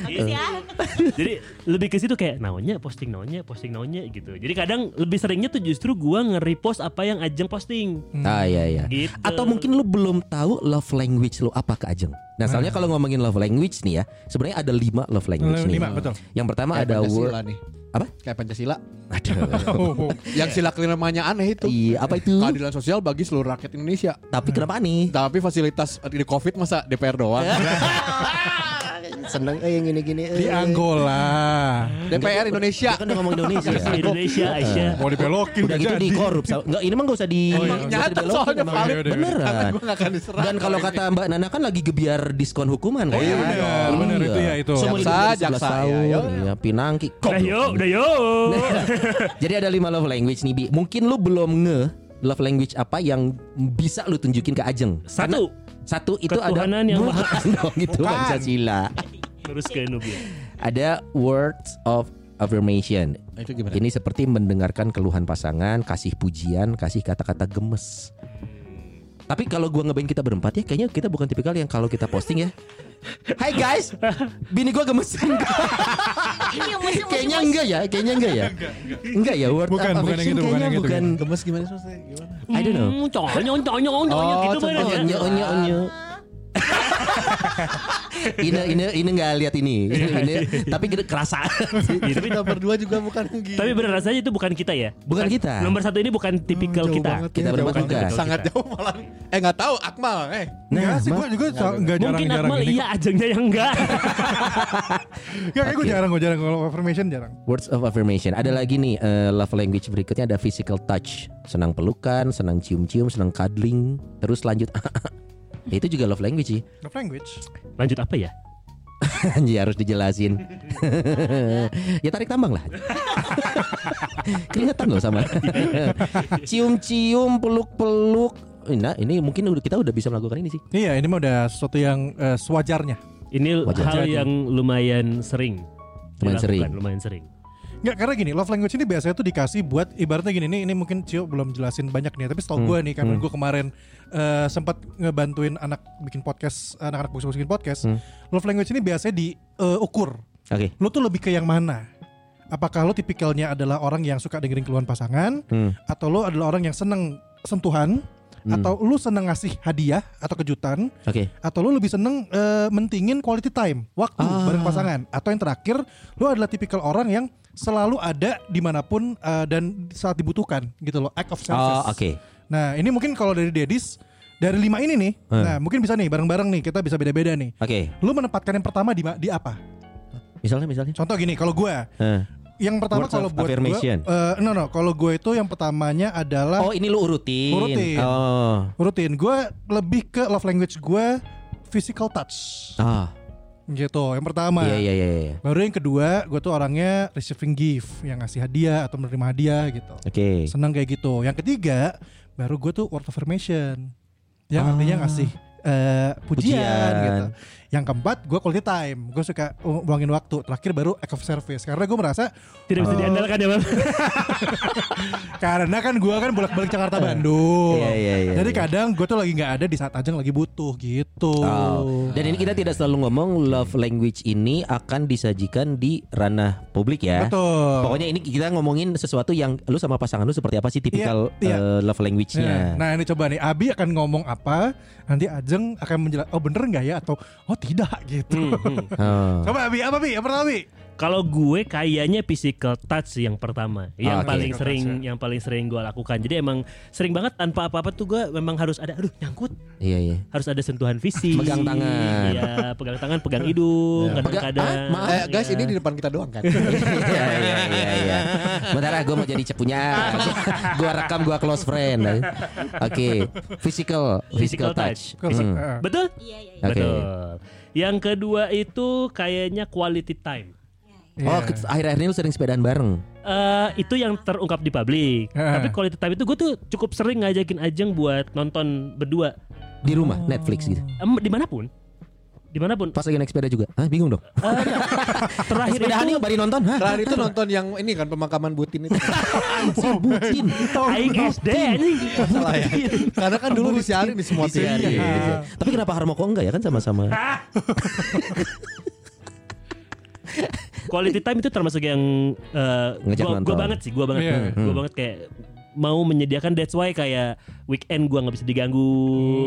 Bagus ya. Jadi lebih ke situ kayak naunya posting naunya posting naunya gitu. Jadi kadang lebih seringnya tuh justru gua nge-repost apa yang Ajeng posting. Ah iya iya. Gitu. Atau mungkin lu belum tahu love language lu apa ke Ajeng. Nah, soalnya kalau ngomongin love language nih ya, sebenarnya ada lima love language nih. Lima betul. Yang pertama Kayak ada word nih. apa? Kayak Pancasila. Aduh. Oh, Yang sila kelimanya aneh itu. Iya, apa itu? Keadilan sosial bagi seluruh rakyat Indonesia. Tapi kenapa nih? Tapi fasilitas di Covid masa DPR doang. Seneng eh yang gini-gini. di Angola. DPR Indonesia. Dia kan udah ngomong Indonesia. Versi Indonesia Aisyah. Mau dibelokin Udah gitu jadi. di korup. Enggak, ini mah enggak usah di Oh, iya. nggak usah Nyata soalnya valid. Beneran. Gak akan diserang. Dan kalau kata Mbak Nana kan lagi gebiar diskon hukuman kan? Oh iya benar, itu ya itu. Semua Jaksa, liburan 11 jaksa, ya, yo. Iya, pinangki. Udah yuk, udah yuk. Jadi ada lima love language nih Bi. Mungkin lu belum nge love language apa yang bisa lu tunjukin ke Ajeng. Satu. Karena satu itu ada yang Bukan dong itu. Pancasila. Terus ke Nubia. Ada words of affirmation. Itu gimana? Ini seperti mendengarkan keluhan pasangan, kasih pujian, kasih kata-kata gemes. Tapi kalau gua ngebayin kita berempat ya, kayaknya kita bukan tipikal yang kalau kita posting ya. Hai guys, bini gua gemes. Kayaknya enggak ya, kayaknya enggak ya. Enggak ya, word Bukan, of bukan yang affirmation itu, bukan kayaknya yang itu, bukan. Gemes gimana sih maksudnya? Gimana? I don't know. Hmm, Conyo, conyo, conyo, Oh, gitu ya. Ini ini ini nggak lihat ini. ini, ini tapi kita kerasa. Iya, tapi, Kita berdua juga bukan gitu. tapi bener rasanya itu bukan kita ya. Bukan kita. Nomor satu ini bukan tipikal Jauh kita. banget Kita ya, berempat banget. Sangat jauh malah. Eh nggak tahu Akmal, eh. Enggak sih, Nah, gue juga sa- enggak Mungkin jarang-jarang Akmal ini. iya, Ajengnya yang enggak. Enggak, kayak gue jarang, gue jarang kalau affirmation jarang. Words of affirmation. Ada lagi nih eh, love language berikutnya ada physical touch. Senang pelukan, senang cium-cium, senang cuddling. Terus lanjut Ya, itu juga love language sih. Love language. Lanjut apa ya? Anjir harus dijelasin. ya tarik tambang lah. Kelihatan loh sama. Cium-cium, peluk-peluk. Nah, ini mungkin kita udah bisa melakukan ini sih. Iya, ini mah udah sesuatu yang eh, sewajarnya. Ini Wajar. hal yang lumayan sering. Lumayan sering. Lumayan sering. Nggak, karena gini, love language ini biasanya tuh dikasih buat ibaratnya gini, ini, ini mungkin Cio belum jelasin banyak nih, tapi setahu gue nih, karena gue kemarin eh, sempat ngebantuin anak bikin podcast, anak-anak bagus bikin podcast, love language ini biasanya diukur. Oke. Lo tuh lebih ke yang mana? Apakah lo tipikalnya adalah orang yang suka dengerin keluhan pasangan, Hmm. atau lo adalah orang yang seneng sentuhan, atau lo seneng ngasih hadiah atau kejutan, Oke. atau lu lebih seneng eh, mentingin quality time waktu Ah. bareng pasangan atau yang terakhir lu adalah tipikal orang yang selalu ada di mana pun eh, dan saat dibutuhkan gitu loh act of service. Oh, oke. Nah ini mungkin kalau dari Dedis dari lima ini nih, Hmm. nah mungkin bisa nih bareng-bareng nih kita bisa beda-beda nih. Oke. Lu menempatkan yang pertama di di apa? Misalnya misalnya. Contoh gini, kalau gue Eh. yang pertama kalau buat gue, eh, no no, kalau gue itu yang pertamanya adalah Oh, ini lu urutin. Urutin. Oh. rutin. Gue lebih ke love language gue physical touch Ah. Gitu. Yang pertama. Iya iya iya iya. Baru yang kedua, gue tuh orangnya receiving gift, yang ngasih hadiah atau menerima hadiah gitu. Oke. Senang kayak gitu. Yang ketiga, baru gue tuh word of affirmation, yang Ah. artinya ngasih eh, pujian, Pujian. gitu. Yang keempat, gue quality time. Gue suka uh, buangin waktu. Terakhir baru act of service. Karena gue merasa, Tidak bisa Oh. diandalkan ya bang. karena kan gue kan bolak-balik Jakarta Bandung. Iya, iya, iya, Jadi iya. kadang gue tuh lagi nggak ada di saat Ajeng lagi butuh gitu. Oh. Dan ini kita tidak selalu ngomong love language ini akan disajikan di ranah publik ya. Betul. Pokoknya ini kita ngomongin sesuatu yang lu sama pasangan lu seperti apa sih tipikal Iya, iya. eh, love language-nya. Ya, Nah ini coba nih Abi akan ngomong apa Nanti Ajeng akan menjelaskan Oh bener nggak ya Atau oh tidak gitu Hmm, hmm. Oh. Coba Abi apa Abi Yang pertama Abi Kalau gue kayaknya physical touch yang pertama, yang oke. paling Physical sering, touch, yang paling sering gue lakukan. Jadi emang sering banget tanpa apa-apa tuh gue memang harus ada, aduh nyangkut, Iya iya. harus ada sentuhan fisik. Pegang tangan. Iya, pegang tangan, pegang hidung, kadang-kadang. Ah, maaf. Eh, guys Iya. ini di depan kita doang kan. Iya iya iya iya. Bentar ah gue mau jadi cepunya. gue rekam gue close friend. Oke. Physical physical touch. Hmm. Betul? Iya iya. iya. Betul. Yang kedua itu kayaknya quality time. Oh, ke- akhir-akhir ini lu sering sepedaan bareng. Eh itu yang terungkap di publik. Heeh. Tapi quality time itu gue tuh cukup sering ngajakin Ajeng buat nonton berdua. Di rumah Netflix gitu. Em, di mana pun, di mana pun. Pas lagi naik sepeda juga. Hah, bingung dong. Eh, terakhir Sepedahan itu bari nonton. Hah? Terakhir itu nonton yang ini kan pemakaman Butin itu. Anjir, bucin. Aing SD anjing. Salah ya. Karena kan dulu disiarin di semua TV. Iya. Tapi kenapa Harmoko enggak ya kan sama-sama. Quality time itu termasuk yang eh, Ngajak gua, gua banget sih, gua banget, Iya. gua banget kayak mau menyediakan that's why kayak weekend gua nggak bisa diganggu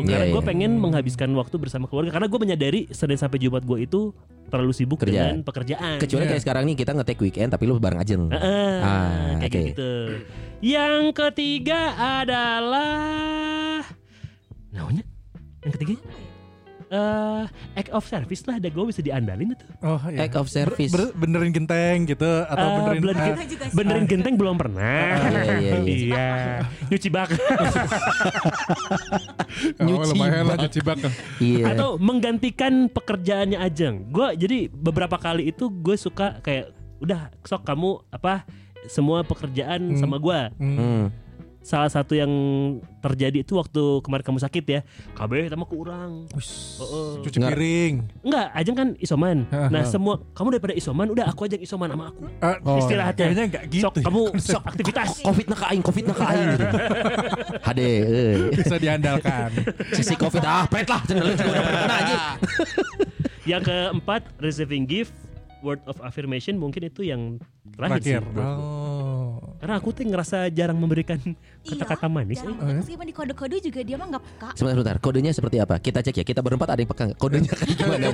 karena Iya, gue iya. pengen menghabiskan waktu bersama keluarga karena gue menyadari Senin sampai Jumat gue itu terlalu sibuk Kerjaan. dengan pekerjaan. Kecuali Iya. kayak sekarang nih kita ngetek weekend tapi lu bareng aja. Heeh, Ah, kayak oke. gitu. Yang ketiga adalah Naunya? Yang ketiga? Eh, act of service lah ada gue bisa diandalin itu. Oh iya Act of service. Ber- benerin genteng gitu Atau Eh, benerin benerin Kita juga sih. Benerin genteng belum pernah. Iya, iya, iya. Iya. Nyuci bak. oh, nyuci lah bak. nyuci bak Iya. Atau menggantikan pekerjaannya Ajeng. Gue jadi beberapa kali itu gue suka kayak udah sok kamu apa semua pekerjaan Hmm. sama gue. Hmm. Salah satu yang terjadi itu waktu kemarin kamu sakit ya. KB sama kurang. Heeh. Cuci Nggak. piring Enggak, Ajeng kan isoman. Nah, semua kamu daripada isoman udah aku aja yang isoman sama aku. Eh, Oh, Istirahatnya. Kayaknya nggak gitu Sok ya. kamu sok aktivitas. Covid nak aing, Covid nak aing gitu. Hade, eh. Bisa diandalkan Sisi Covid ah, pret lah, lu juga udah pernah aja. Yang keempat, receiving gift, word of affirmation mungkin itu yang terakhir, Terakhir sih. Oh Karena aku tuh ngerasa jarang memberikan Iya, kata-kata manis. jarang eh. Meskipun di kode-kode juga dia mah nggak peka. Sebentar, sebentar. Kodenya seperti apa? Kita cek ya. Kita berempat ada yang pegang. Kodenya kayak gimana?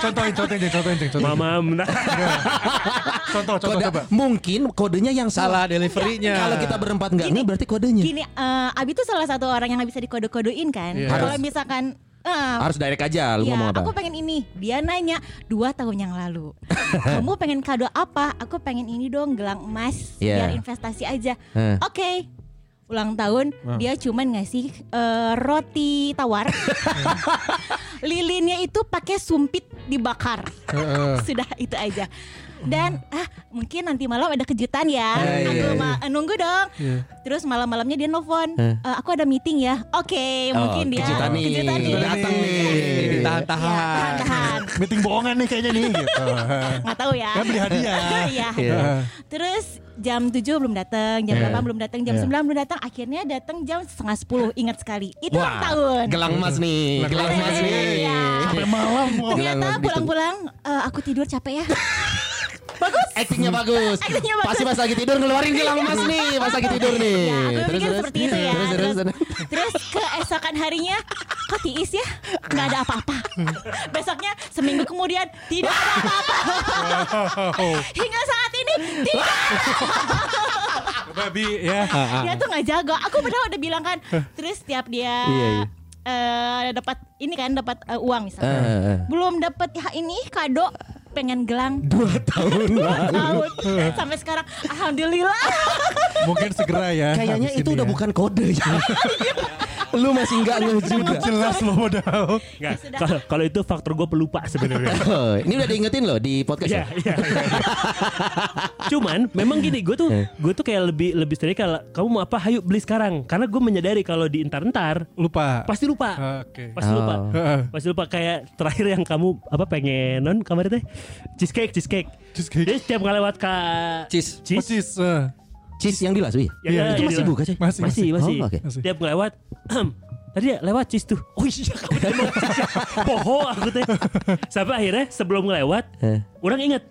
Contohin contohin contohin contohin Mama, nah, Contoh contoh Kode, coba mungkin kodenya yang salah. Deliverynya. Kalau kita berempat enggak ini berarti kodenya. Gini, eh, Abi tuh salah satu orang yang nggak bisa dikode-kodein kan. Iya. Kalau misalkan eh, Harus direct aja lu Iya, ngomong apa. aku pengen ini. Dia nanya dua tahun yang lalu. Kamu pengen kado apa? Aku pengen ini dong, gelang emas. Iya. Biar investasi aja. Eh. Oke. ulang tahun dia cuman ngasih eh, roti tawar. Lilinnya itu pakai sumpit dibakar. Sudah itu aja. Dan ah mungkin nanti malam ada kejutan ya. Eh, Aku iya, ma- nunggu dong. Terus malam-malamnya dia nelfon. Eh. "Eh, aku ada meeting ya. Oke, Oh, mungkin dia kejutan nih. kejutan nih. Datang nih. Ya, Ditahan-tahan. tahan-tahan. Meeting bohongan nih kayaknya nih gitu. Nggak tahu ya. Kan beli hadiah. Iya. Iya. Terus jam 7 belum datang, jam Eh. 8 belum datang, jam Iya. 9 belum datang. Akhirnya datang jam setengah 10. Ingat sekali. Itu ulang tahun. gelang emas nih, gelang emas nih. Iya. Sampai malam. wah. Ternyata emas pulang-pulang eh, aku tidur capek ya. Actingnya bagus. Actingnya bagus. Pasti pas lagi tidur ngeluarin gelang emas nih, pas lagi tidur nih. Ya, aku pikir seperti itu ya. Terus terus. terus. Terus keesokan harinya kok tiis ya nggak ada apa-apa. Besoknya seminggu kemudian tidak ada apa-apa. Hingga saat ini tidak. Babi ya. Dia tuh nggak jago. Aku padahal udah bilang kan. Terus setiap dia Iya, iya. eh, dapat ini kan dapat eh, uang misalnya. eh. Belum dapat ya ini kado pengen gelang Dua tahun dua lalu. tahun sampai sekarang alhamdulillah Mungkin segera ya. Kayaknya itu udah ya. bukan kode ya. Lu masih nggak ngeh juga. Jelas lo modal. Nggak, sudah. kalau kalau itu faktor gue pelupa sebenarnya. Oh, ini udah diingetin loh di podcast Iya, ya. iya. Cuman memang gini, gue tuh gue tuh kayak lebih lebih sering kalau kamu mau apa, hayu beli sekarang. Karena gue menyadari kalau di entar-entar Lupa. pasti lupa, Oke. pasti lupa, Oh. Heeh. pasti lupa kayak terakhir yang kamu apa pengen non kemarin teh cheesecake, cheesecake. Cheesecake. Jadi setiap ngelewat ke Cheese. cheese, Persis. eh. Cheese yang di Lasu ya? ya, Itu ya, masih ya. buka sih? Masih. Masih, masih. Oh, oke. Masih. Tiap ngelewat Tadi ya lewat cheese tuh. Oh iya kamu tadi mau cheese ya. Poho aku teh. Sampai akhirnya sebelum ngelewat, Eh. orang inget.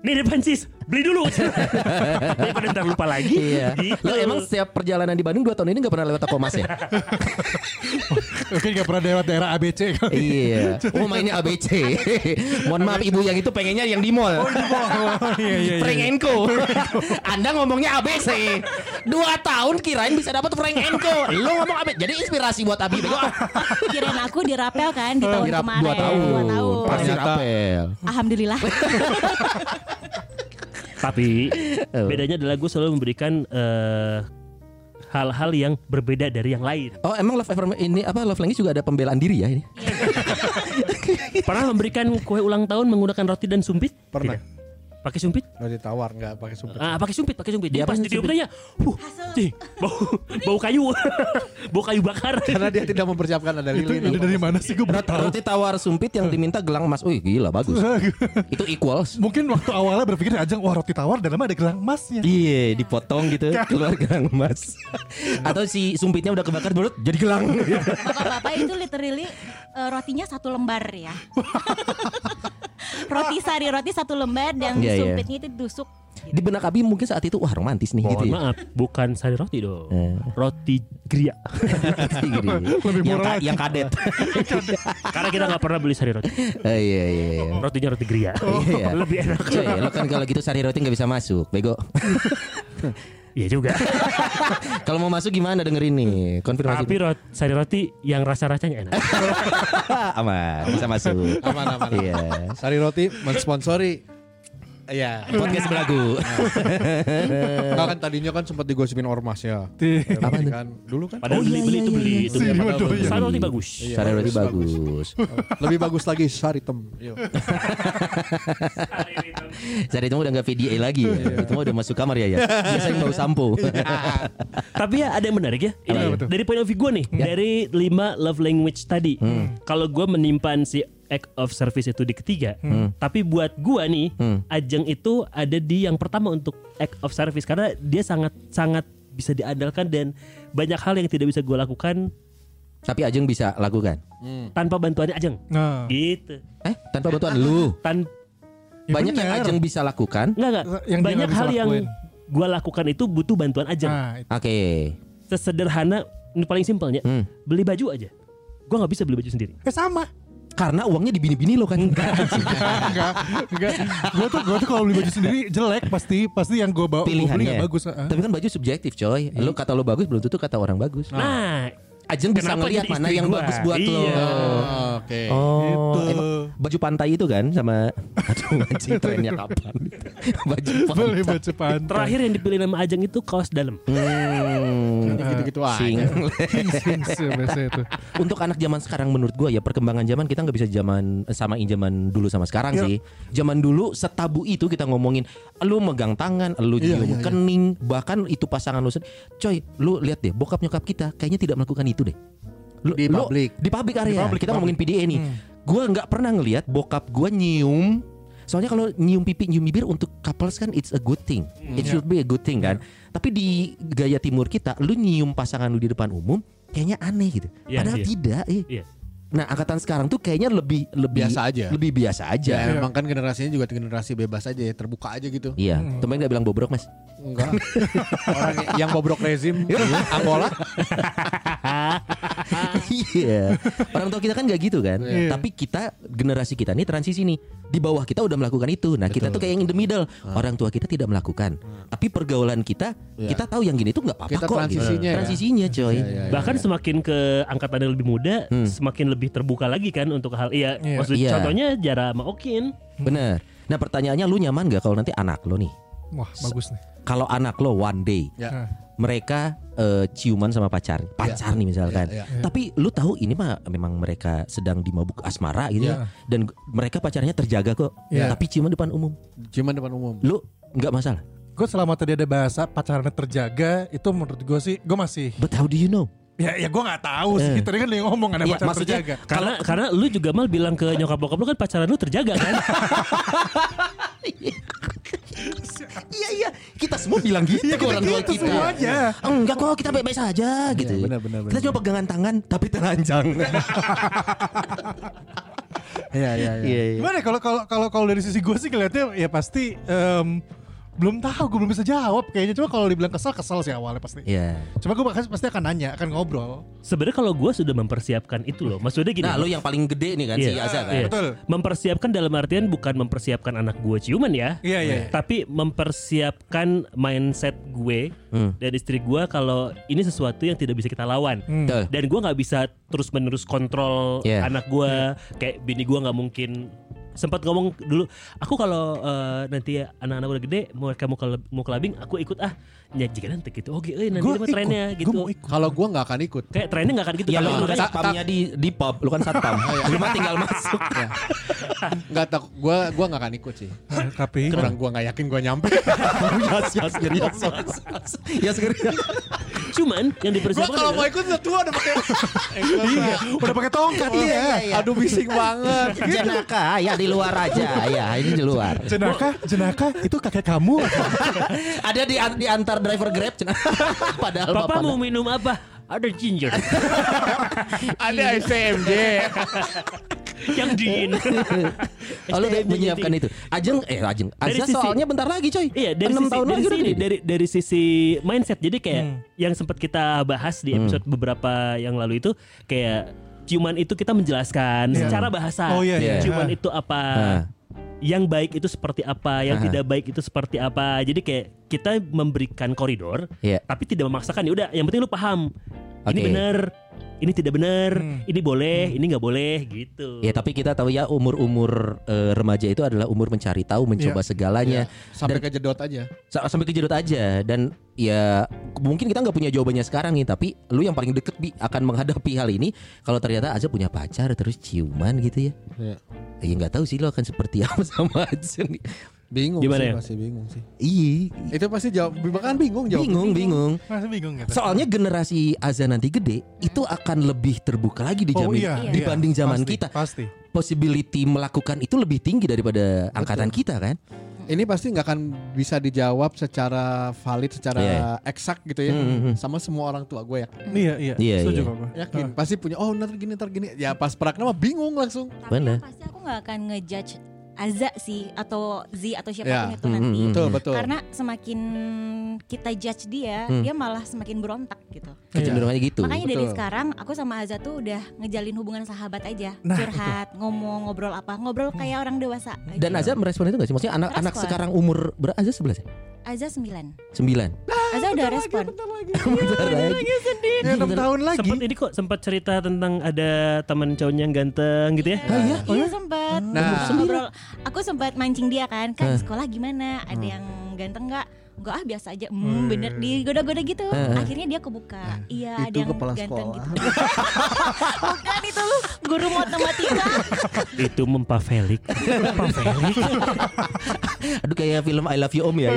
Nih depan cheese, beli dulu. Daripada ntar lupa lagi. Iya. Gitu. Lo emang setiap perjalanan di Bandung 2 tahun ini gak pernah lewat toko emas ya? Mungkin gak pernah lewat daerah ABC kali. iya. Oh mainnya ABC. Mohon maaf ibu yang itu pengennya yang di mall. Oh iya iya. iya. Frank Enko. Anda ngomongnya ABC. Dua tahun kirain bisa dapat Frank Enko. Lo ngomong ABC. Jadi inspirasi buat Abi. Kirain aku dirapel kan di tahun Dirap- kemarin dua tahun. Dua tahun. Pasti rapel. alhamdulillah Tapi bedanya adalah gue selalu memberikan eh, hal-hal yang berbeda dari yang lain. Oh emang love affirm ini apa love language juga ada pembelaan diri ya ini? Pernah memberikan kue ulang tahun menggunakan roti dan sumpit? Pernah. Tidak. Pakai sumpit? Roti tawar nggak pakai sumpit. Ah, pakai sumpit, pakai sumpit. Dia pas apa di sumpit? tanya, huh, cing, bau, bau kayu, bau kayu bakar. Karena dia tidak mempersiapkan ada Itu lilin. ide dari mana sih gue baru tahu. Roti tawar sumpit yang diminta gelang emas. Wih gila bagus. Itu equals. Mungkin waktu awalnya berpikir ajang wah roti tawar dalamnya ada gelang emasnya. Iya, dipotong gitu keluar gelang emas. Atau si sumpitnya udah kebakar dulu jadi gelang. bapak-bapak itu literally eh, rotinya satu lembar ya roti sari roti satu lembar dan Iya, iya. sumpitnya itu ditusuk Di benak Abi mungkin saat itu wah romantis nih Mohon gitu ya. maaf, bukan sari roti dong. Eh. Roti gria. Lebih yang, murah ka- yang kadet. Karena kita nggak pernah beli sari roti. Eh, iya iya iya. Rotinya roti gria. Iya. Lebih enak. Cuy, lo kan kalau gitu sari roti nggak bisa masuk, bego. Iya juga. kalau mau masuk gimana dengerin nih? Konfirmasi. Tapi roti, sari roti yang rasa-rasanya enak. aman, bisa masuk. Aman aman. Iya. Sari roti mensponsori. Iya. Podcast belagu. Enggak kan tadinya kan sempat digosipin ormas ya. Di- Apa kan dulu kan Padahal beli beli itu beli itu. iya, iya. Siri beli. Wadoya. Sari roti bagus. Iya, Sari roti bagus, lebih bagus lagi sari tem. Sari itu udah nggak VDA lagi ya. Itu mah udah masuk kamar ya ya. Biasanya bau sampo. Tapi ya ada yang menarik ya. Ini dari point of view gue nih, dari lima love language tadi. Kalau gue menyimpan si act of service itu di ketiga, tapi buat gue nih, Ajeng itu ada di yang pertama untuk act of service karena dia sangat sangat bisa diandalkan dan banyak hal yang tidak bisa gue lakukan Tapi Ajeng bisa lakukan. tanpa bantuannya Ajeng. Nah, Gitu. Eh, tanpa bantuan lu. Tan ya Banyak yang bener. Ajeng bisa lakukan. enggak enggak. Yang banyak hal yang gue lakukan itu butuh bantuan Ajeng. Nah. Oke. Sesederhana ini paling simpelnya, Hmm. beli baju aja. Gue nggak bisa beli baju sendiri. Eh sama. Karena uangnya dibini-bini lo kan. enggak, enggak. Gue tuh gue tuh kalau beli baju sendiri jelek pasti pasti yang gue bawa gua beli Pilihannya. nggak bagus. Tapi kan baju subjektif coy. Lo kata lo bagus belum tentu kata orang bagus. Nah, Ajeng bisa ngelihat mana yang gua? bagus buat lo. Iya. Oh, Oke. Oh, Gitu. emang baju pantai itu kan sama aduh anjing trennya kapan? baju pantai. Baju pantai. terakhir yang dipilih nama Ajeng itu kaos dalam. Hmm, gitu-gitu aja. Itu. Untuk anak zaman sekarang menurut gua ya perkembangan zaman kita nggak bisa zaman samain zaman dulu sama sekarang Iya. sih. Zaman dulu setabu itu kita ngomongin lu megang tangan, lu Iya, nyium iya, kening, bahkan itu pasangan lu coy, lu lihat deh bokap nyokap kita kayaknya tidak melakukan itu deh. Lu, Di lu- publik. di public area. Di public, kita public. ngomongin PDA nih. Hmm. Gua nggak pernah ngelihat bokap gua nyium Soalnya kalau nyium pipi, nyium bibir untuk couples kan it's a good thing. It should be a good thing kan. Tapi di gaya timur kita, lu nyium pasangan lu di depan umum kayaknya aneh gitu. Iya, Padahal iya. tidak. Eh. Iya. Nah, angkatan sekarang tuh kayaknya lebih lebih Biasa aja. Lebih biasa aja. Ya emang kan generasinya juga generasi bebas aja ya, terbuka aja gitu. Iya, temen nggak bilang bobrok mas. Enggak. Orang yang bobrok rezim Angola. Iya, orang tua kita kan nggak gitu kan. Iya. Tapi kita generasi kita nih transisi nih. Di bawah kita udah melakukan itu. Nah kita tuh kayak yang in the middle. Orang tua kita tidak melakukan. Tapi pergaulan kita, Iya. kita tahu yang gini tuh nggak apa-apa kok. transisinya gitu. ya. Transisinya coy. Iya, iya, iya. Bahkan semakin ke angkatan yang lebih muda, semakin lebih terbuka lagi kan untuk hal iya. Iya. Maksud Iya. contohnya Jara sama Okin. Bener. Nah pertanyaannya lu nyaman gak kalau nanti anak lo nih? Wah, bagus nih. Kalau anak lo one day Ya. Mereka eh, ciuman sama pacar, pacar nih misalkan. Iya, iya. Tapi lu tahu ini mah memang mereka sedang di mabuk asmara gitu ya. Dan g- mereka pacarnya terjaga kok. Iya. Tapi ciuman depan umum. Cuman depan umum. Lu nggak masalah. gue selama tadi ada bahasa pacarannya terjaga itu menurut gue sih gue masih But how do you know? ya ya gue nggak tahu sih Eh. tadi kan dia ngomong ada Iya, pacaran maksudnya terjaga Karena karena lu juga mal bilang ke nyokap bokap lu kan pacaran lu terjaga kan? Iya iya, kita semua bilang gitu Iya, ke orang tua gitu kita. semuanya. Enggak kok, kita baik-baik saja gitu. benar, benar, Kita cuma pegangan tangan tapi telanjang. Iya iya Iya iya. gimana ya, kalau kalau kalau kalau dari sisi gue sih ngeliatnya ya pasti em, belum tahu gue belum bisa jawab kayaknya cuma kalau dibilang kesel kesel sih awalnya pasti Iya. cuma gue pasti akan nanya akan ngobrol Sebenarnya kalau gua sudah mempersiapkan itu loh. Maksudnya gini. Nah, lu yang paling gede nih kan si Iya. Aza kan. Iya. Betul. Mempersiapkan dalam artian bukan mempersiapkan anak gue ciuman ya. Iya, iya. Tapi mempersiapkan mindset gue Hmm. dan istri gue kalau ini sesuatu yang tidak bisa kita lawan. Hmm. Dan gue nggak bisa terus menerus kontrol Iya. anak gue. Kayak bini gue nggak mungkin sempat ngomong dulu aku kalau eh, nanti anak-anak udah gede mereka mau ke mau clubbing aku ikut ah ya jika nanti gitu oke eh, nanti mah ikut, trennya gitu mau. Kalau gua nggak akan ikut. kayak trennya nggak akan gitu Ya lu lu kan satpamnya di di pub, lu kan satpam. lu mah tinggal masuk. Nggak tak gua gua nggak akan ikut sih. Tapi Orang gua nggak yakin gua nyampe. Yas yas yas yas. Yas cuman yang dipersiapkan kalau mau ikut udah tua udah pakai. iya udah pakai tongkat iya Aduh bising banget. Jenaka ya di luar aja. Ya, ini di luar. jenaka jenaka itu kakek kamu Ada di di antar driver Grab. Padahal Papa bapak mau minum apa? Ada ginger Ada SCMJ. yang dingin. Oh, lu udah menyiapkan itu. Ajeng eh Ajeng. Dari Aza sisi- soalnya bentar lagi coy. Iya dari 6 sisi tahun dari lagi sini gede. dari dari sisi mindset. Jadi kayak Hmm. yang sempat kita bahas di episode beberapa yang lalu itu kayak ciuman itu kita menjelaskan Iya. secara bahasa. Oh, iya, iya. Ciuman Ah. itu apa? Ah. Yang baik itu seperti apa, yang Ah. tidak baik itu seperti apa. Jadi kayak kita memberikan koridor, Iya. tapi tidak memaksakan. Ya udah, yang penting lu paham. Ini Oke. benar, ini tidak benar, Hmm. ini boleh, ini nggak boleh gitu. Ya tapi kita tahu ya umur-umur eh, remaja itu adalah umur mencari tahu, mencoba segalanya, Sampai kejedot aja. Sa- sampai kejedot aja dan ya mungkin kita nggak punya jawabannya sekarang nih, tapi lu yang paling deket bi akan menghadapi hal ini kalau ternyata Aza punya pacar terus ciuman gitu ya. Iya. Ya nggak tahu sih lo akan seperti apa sama Aza nih. Bingung Gimana sih, ya? masih bingung sih. Iya, Itu pasti jawab bahkan bingung jawab. bingung, bingung. masih bingung gitu Soalnya generasi Aza nanti gede itu akan lebih terbuka lagi di Oh zaman iya, iya. dibanding zaman Pasti, kita. pasti Possibility melakukan itu lebih tinggi daripada angkatan kita kan? Ini pasti nggak akan bisa dijawab secara valid, secara Iya. eksak gitu ya, Hmm, hmm, sama semua orang tua gue ya. iya iya Iya, setuju iya. Yakin pasti punya. Oh ntar gini ntar gini. Ya pas perakna mah bingung langsung. Tapi Bener. yang pasti aku nggak akan ngejudge Aza sih atau Z atau siapa pun Ya. itu Hmm, nanti. hmm, Betul betul. Karena semakin kita judge dia, Hmm. dia malah semakin berontak gitu. Kecenderungannya gitu. Makanya dari betul. sekarang aku sama Aza tuh udah ngejalin hubungan sahabat aja, Nah, curhat, ngomong, ngobrol apa, ngobrol kayak orang dewasa. Dan Aza merespon itu gak sih? Maksudnya anak-anak Respon. sekarang umur berapa? Aza 11 ya? Aza 9 9 Aza udah respon. Bentar lagi. ya enam tahun lagi Sempat ini kok sempat cerita tentang ada teman cowoknya yang ganteng gitu ya. Iya, iya sempat. Nah. ngobrol. Aku sempat mancing dia kan, kan sekolah gimana? Ada yang ganteng nggak Enggak ah biasa aja hmm, bener digoda-goda gitu akhirnya dia kebuka iya ada Itu yang kepala ganteng sekolah. gitu bukan itu lu guru matematika Itu mempavelik. Aduh kayak film I Love You Om ya.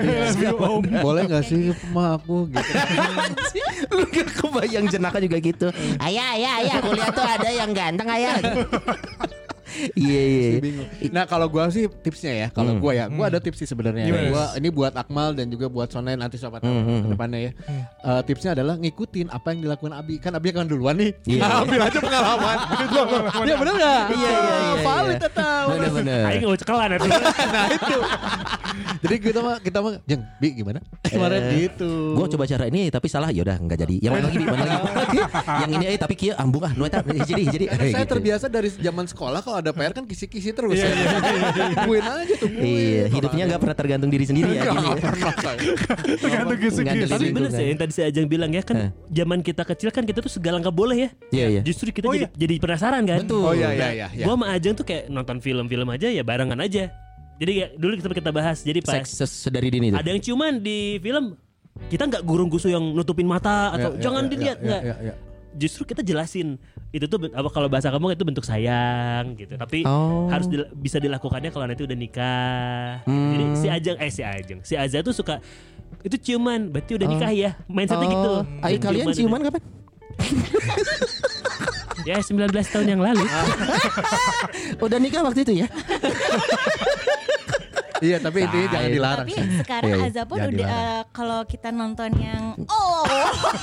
Boleh gak sih sama aku gitu. Lu gak kebayang jenaka juga gitu. Ayah, ayah, ayah, kuliah tuh ada yang ganteng ayah. Iya, iya. bingung. Nah kalau gua sih tipsnya ya, kalau gua ya, gua ada tips sih sebenarnya. Gimana? Gua ini buat Akmal dan juga buat Sonai nanti siapa tahu Hmm, ke depannya ya. Eh, tipsnya adalah ngikutin apa yang dilakukan Abi. Kan Abi kan duluan nih. Iya. Ambil aja pengalaman. Iya benar enggak? Iya, iya, iya, Valid iya. tetap. Bener-bener. Aing nggak cekelan nanti. Nah itu. Jadi kita mah kita mah jeng Bi gimana? Kemarin gitu. Gue coba cara ini tapi salah ya udah nggak jadi. Yang mana lagi Bi? Mana lagi? yang ini eh tapi kia ambung ah jadi jadi. Saya Gitu. terbiasa dari zaman sekolah kalau ada PR kan kisi-kisi terus. ya. Tungguin aja tungguin. Iya, hidupnya nggak pernah tergantung diri sendiri ya. Nggak gini ya. pernah saya. Tergantung kisi-kisi. Tapi bener lingkungan. sih yang tadi si Ajeng bilang ya kan zaman kita kecil kan kita tuh segala nggak boleh ya. Iya, iya. Justru kita Oh, jadi, jadi penasaran kan. Betul. Oh iya iya iya. iya. Gua sama Ajeng tuh kayak nonton film-film aja ya barengan aja. Jadi ya, dulu kita kita bahas. Jadi pas Seks sedari dini tuh. ada yang ciuman di film kita nggak gurung gusu yang nutupin mata atau Iya, iya, jangan iya, dilihat iya, nggak. iya, iya. Justru kita jelasin itu tuh apa kalau bahasa kamu itu bentuk sayang gitu. Tapi Oh. harus dil- bisa dilakukannya kalau nanti udah nikah. Hmm. Jadi si Ajeng eh si Ajeng, si Aza tuh suka itu ciuman, berarti udah nikah ya. Mindsetnya gitu. Oh, Ayo Dan kalian udah- ciuman kapan? Ya 19 tahun yang lalu. Udah nikah waktu itu ya? Iya tapi intinya jangan dilarang. tapi sekarang Iya, iya. Aza pun udah eh, kalau kita nonton yang oh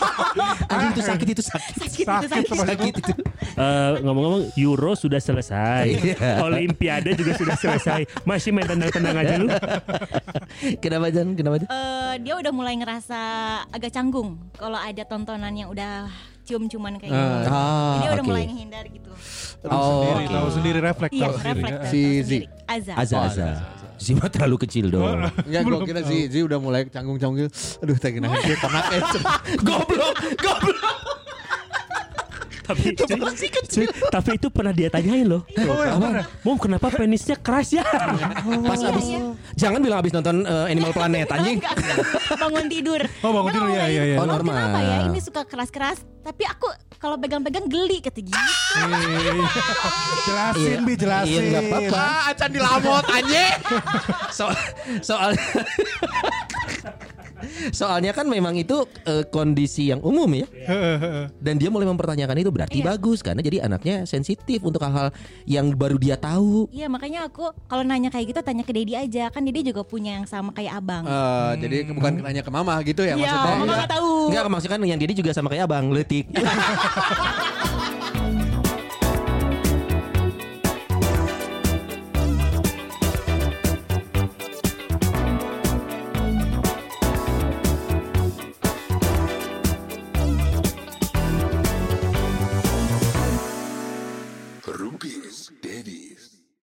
Anjing itu sakit itu sakit. sakit itu Sakit sakit Sakit itu. Eh, ngomong-ngomong Euro sudah selesai. Iya. Olimpiade juga sudah selesai. Masih main tendang-tendang aja lu. Kenapa Jan? Kenapa Jan? Eh, dia udah mulai ngerasa agak canggung kalau ada tontonan yang udah cium-ciuman kayak gitu. Ah, Dia udah oke. mulai ngehindar gitu. Oh, Sendiri, oke. tahu sendiri refleks Iya, tahu sendiri. refleks. Si sendiri. Aza. Aza Aza. Zima terlalu kecil dong. Enggak gue kira Zi, Zi udah mulai canggung-canggung Aduh dia kena eh goblok, goblok. Tapi cuy, tapi itu pernah dia tanyain loh. Mom kenapa penisnya keras ya? Pas abis Jangan bilang abis nonton eh, Animal Planet anjing. Bangun tidur. Oh, bangun tidur, iya, ngomongin, iya, iya. Oh, "Mom, normal." Kenapa ya ini suka keras-keras? Tapi aku kalau pegang-pegang geli kata gitu. Jelasin bi jelasin. Iya, apa-apa. Ah acan dilamot anjing Soal soal Soalnya kan memang itu eh, kondisi yang umum ya. Dan dia mulai mempertanyakan itu berarti Iya. bagus karena jadi anaknya sensitif untuk hal-hal yang baru dia tahu. Iya makanya aku kalau nanya kayak gitu tanya ke Dedi aja kan Dedi juga punya yang sama kayak abang. Eh, Jadi bukan nanya ke mama gitu ya Iya, maksudnya mama nggak tahu. Enggak maksudnya kan yang dia juga sama kayak abang letik.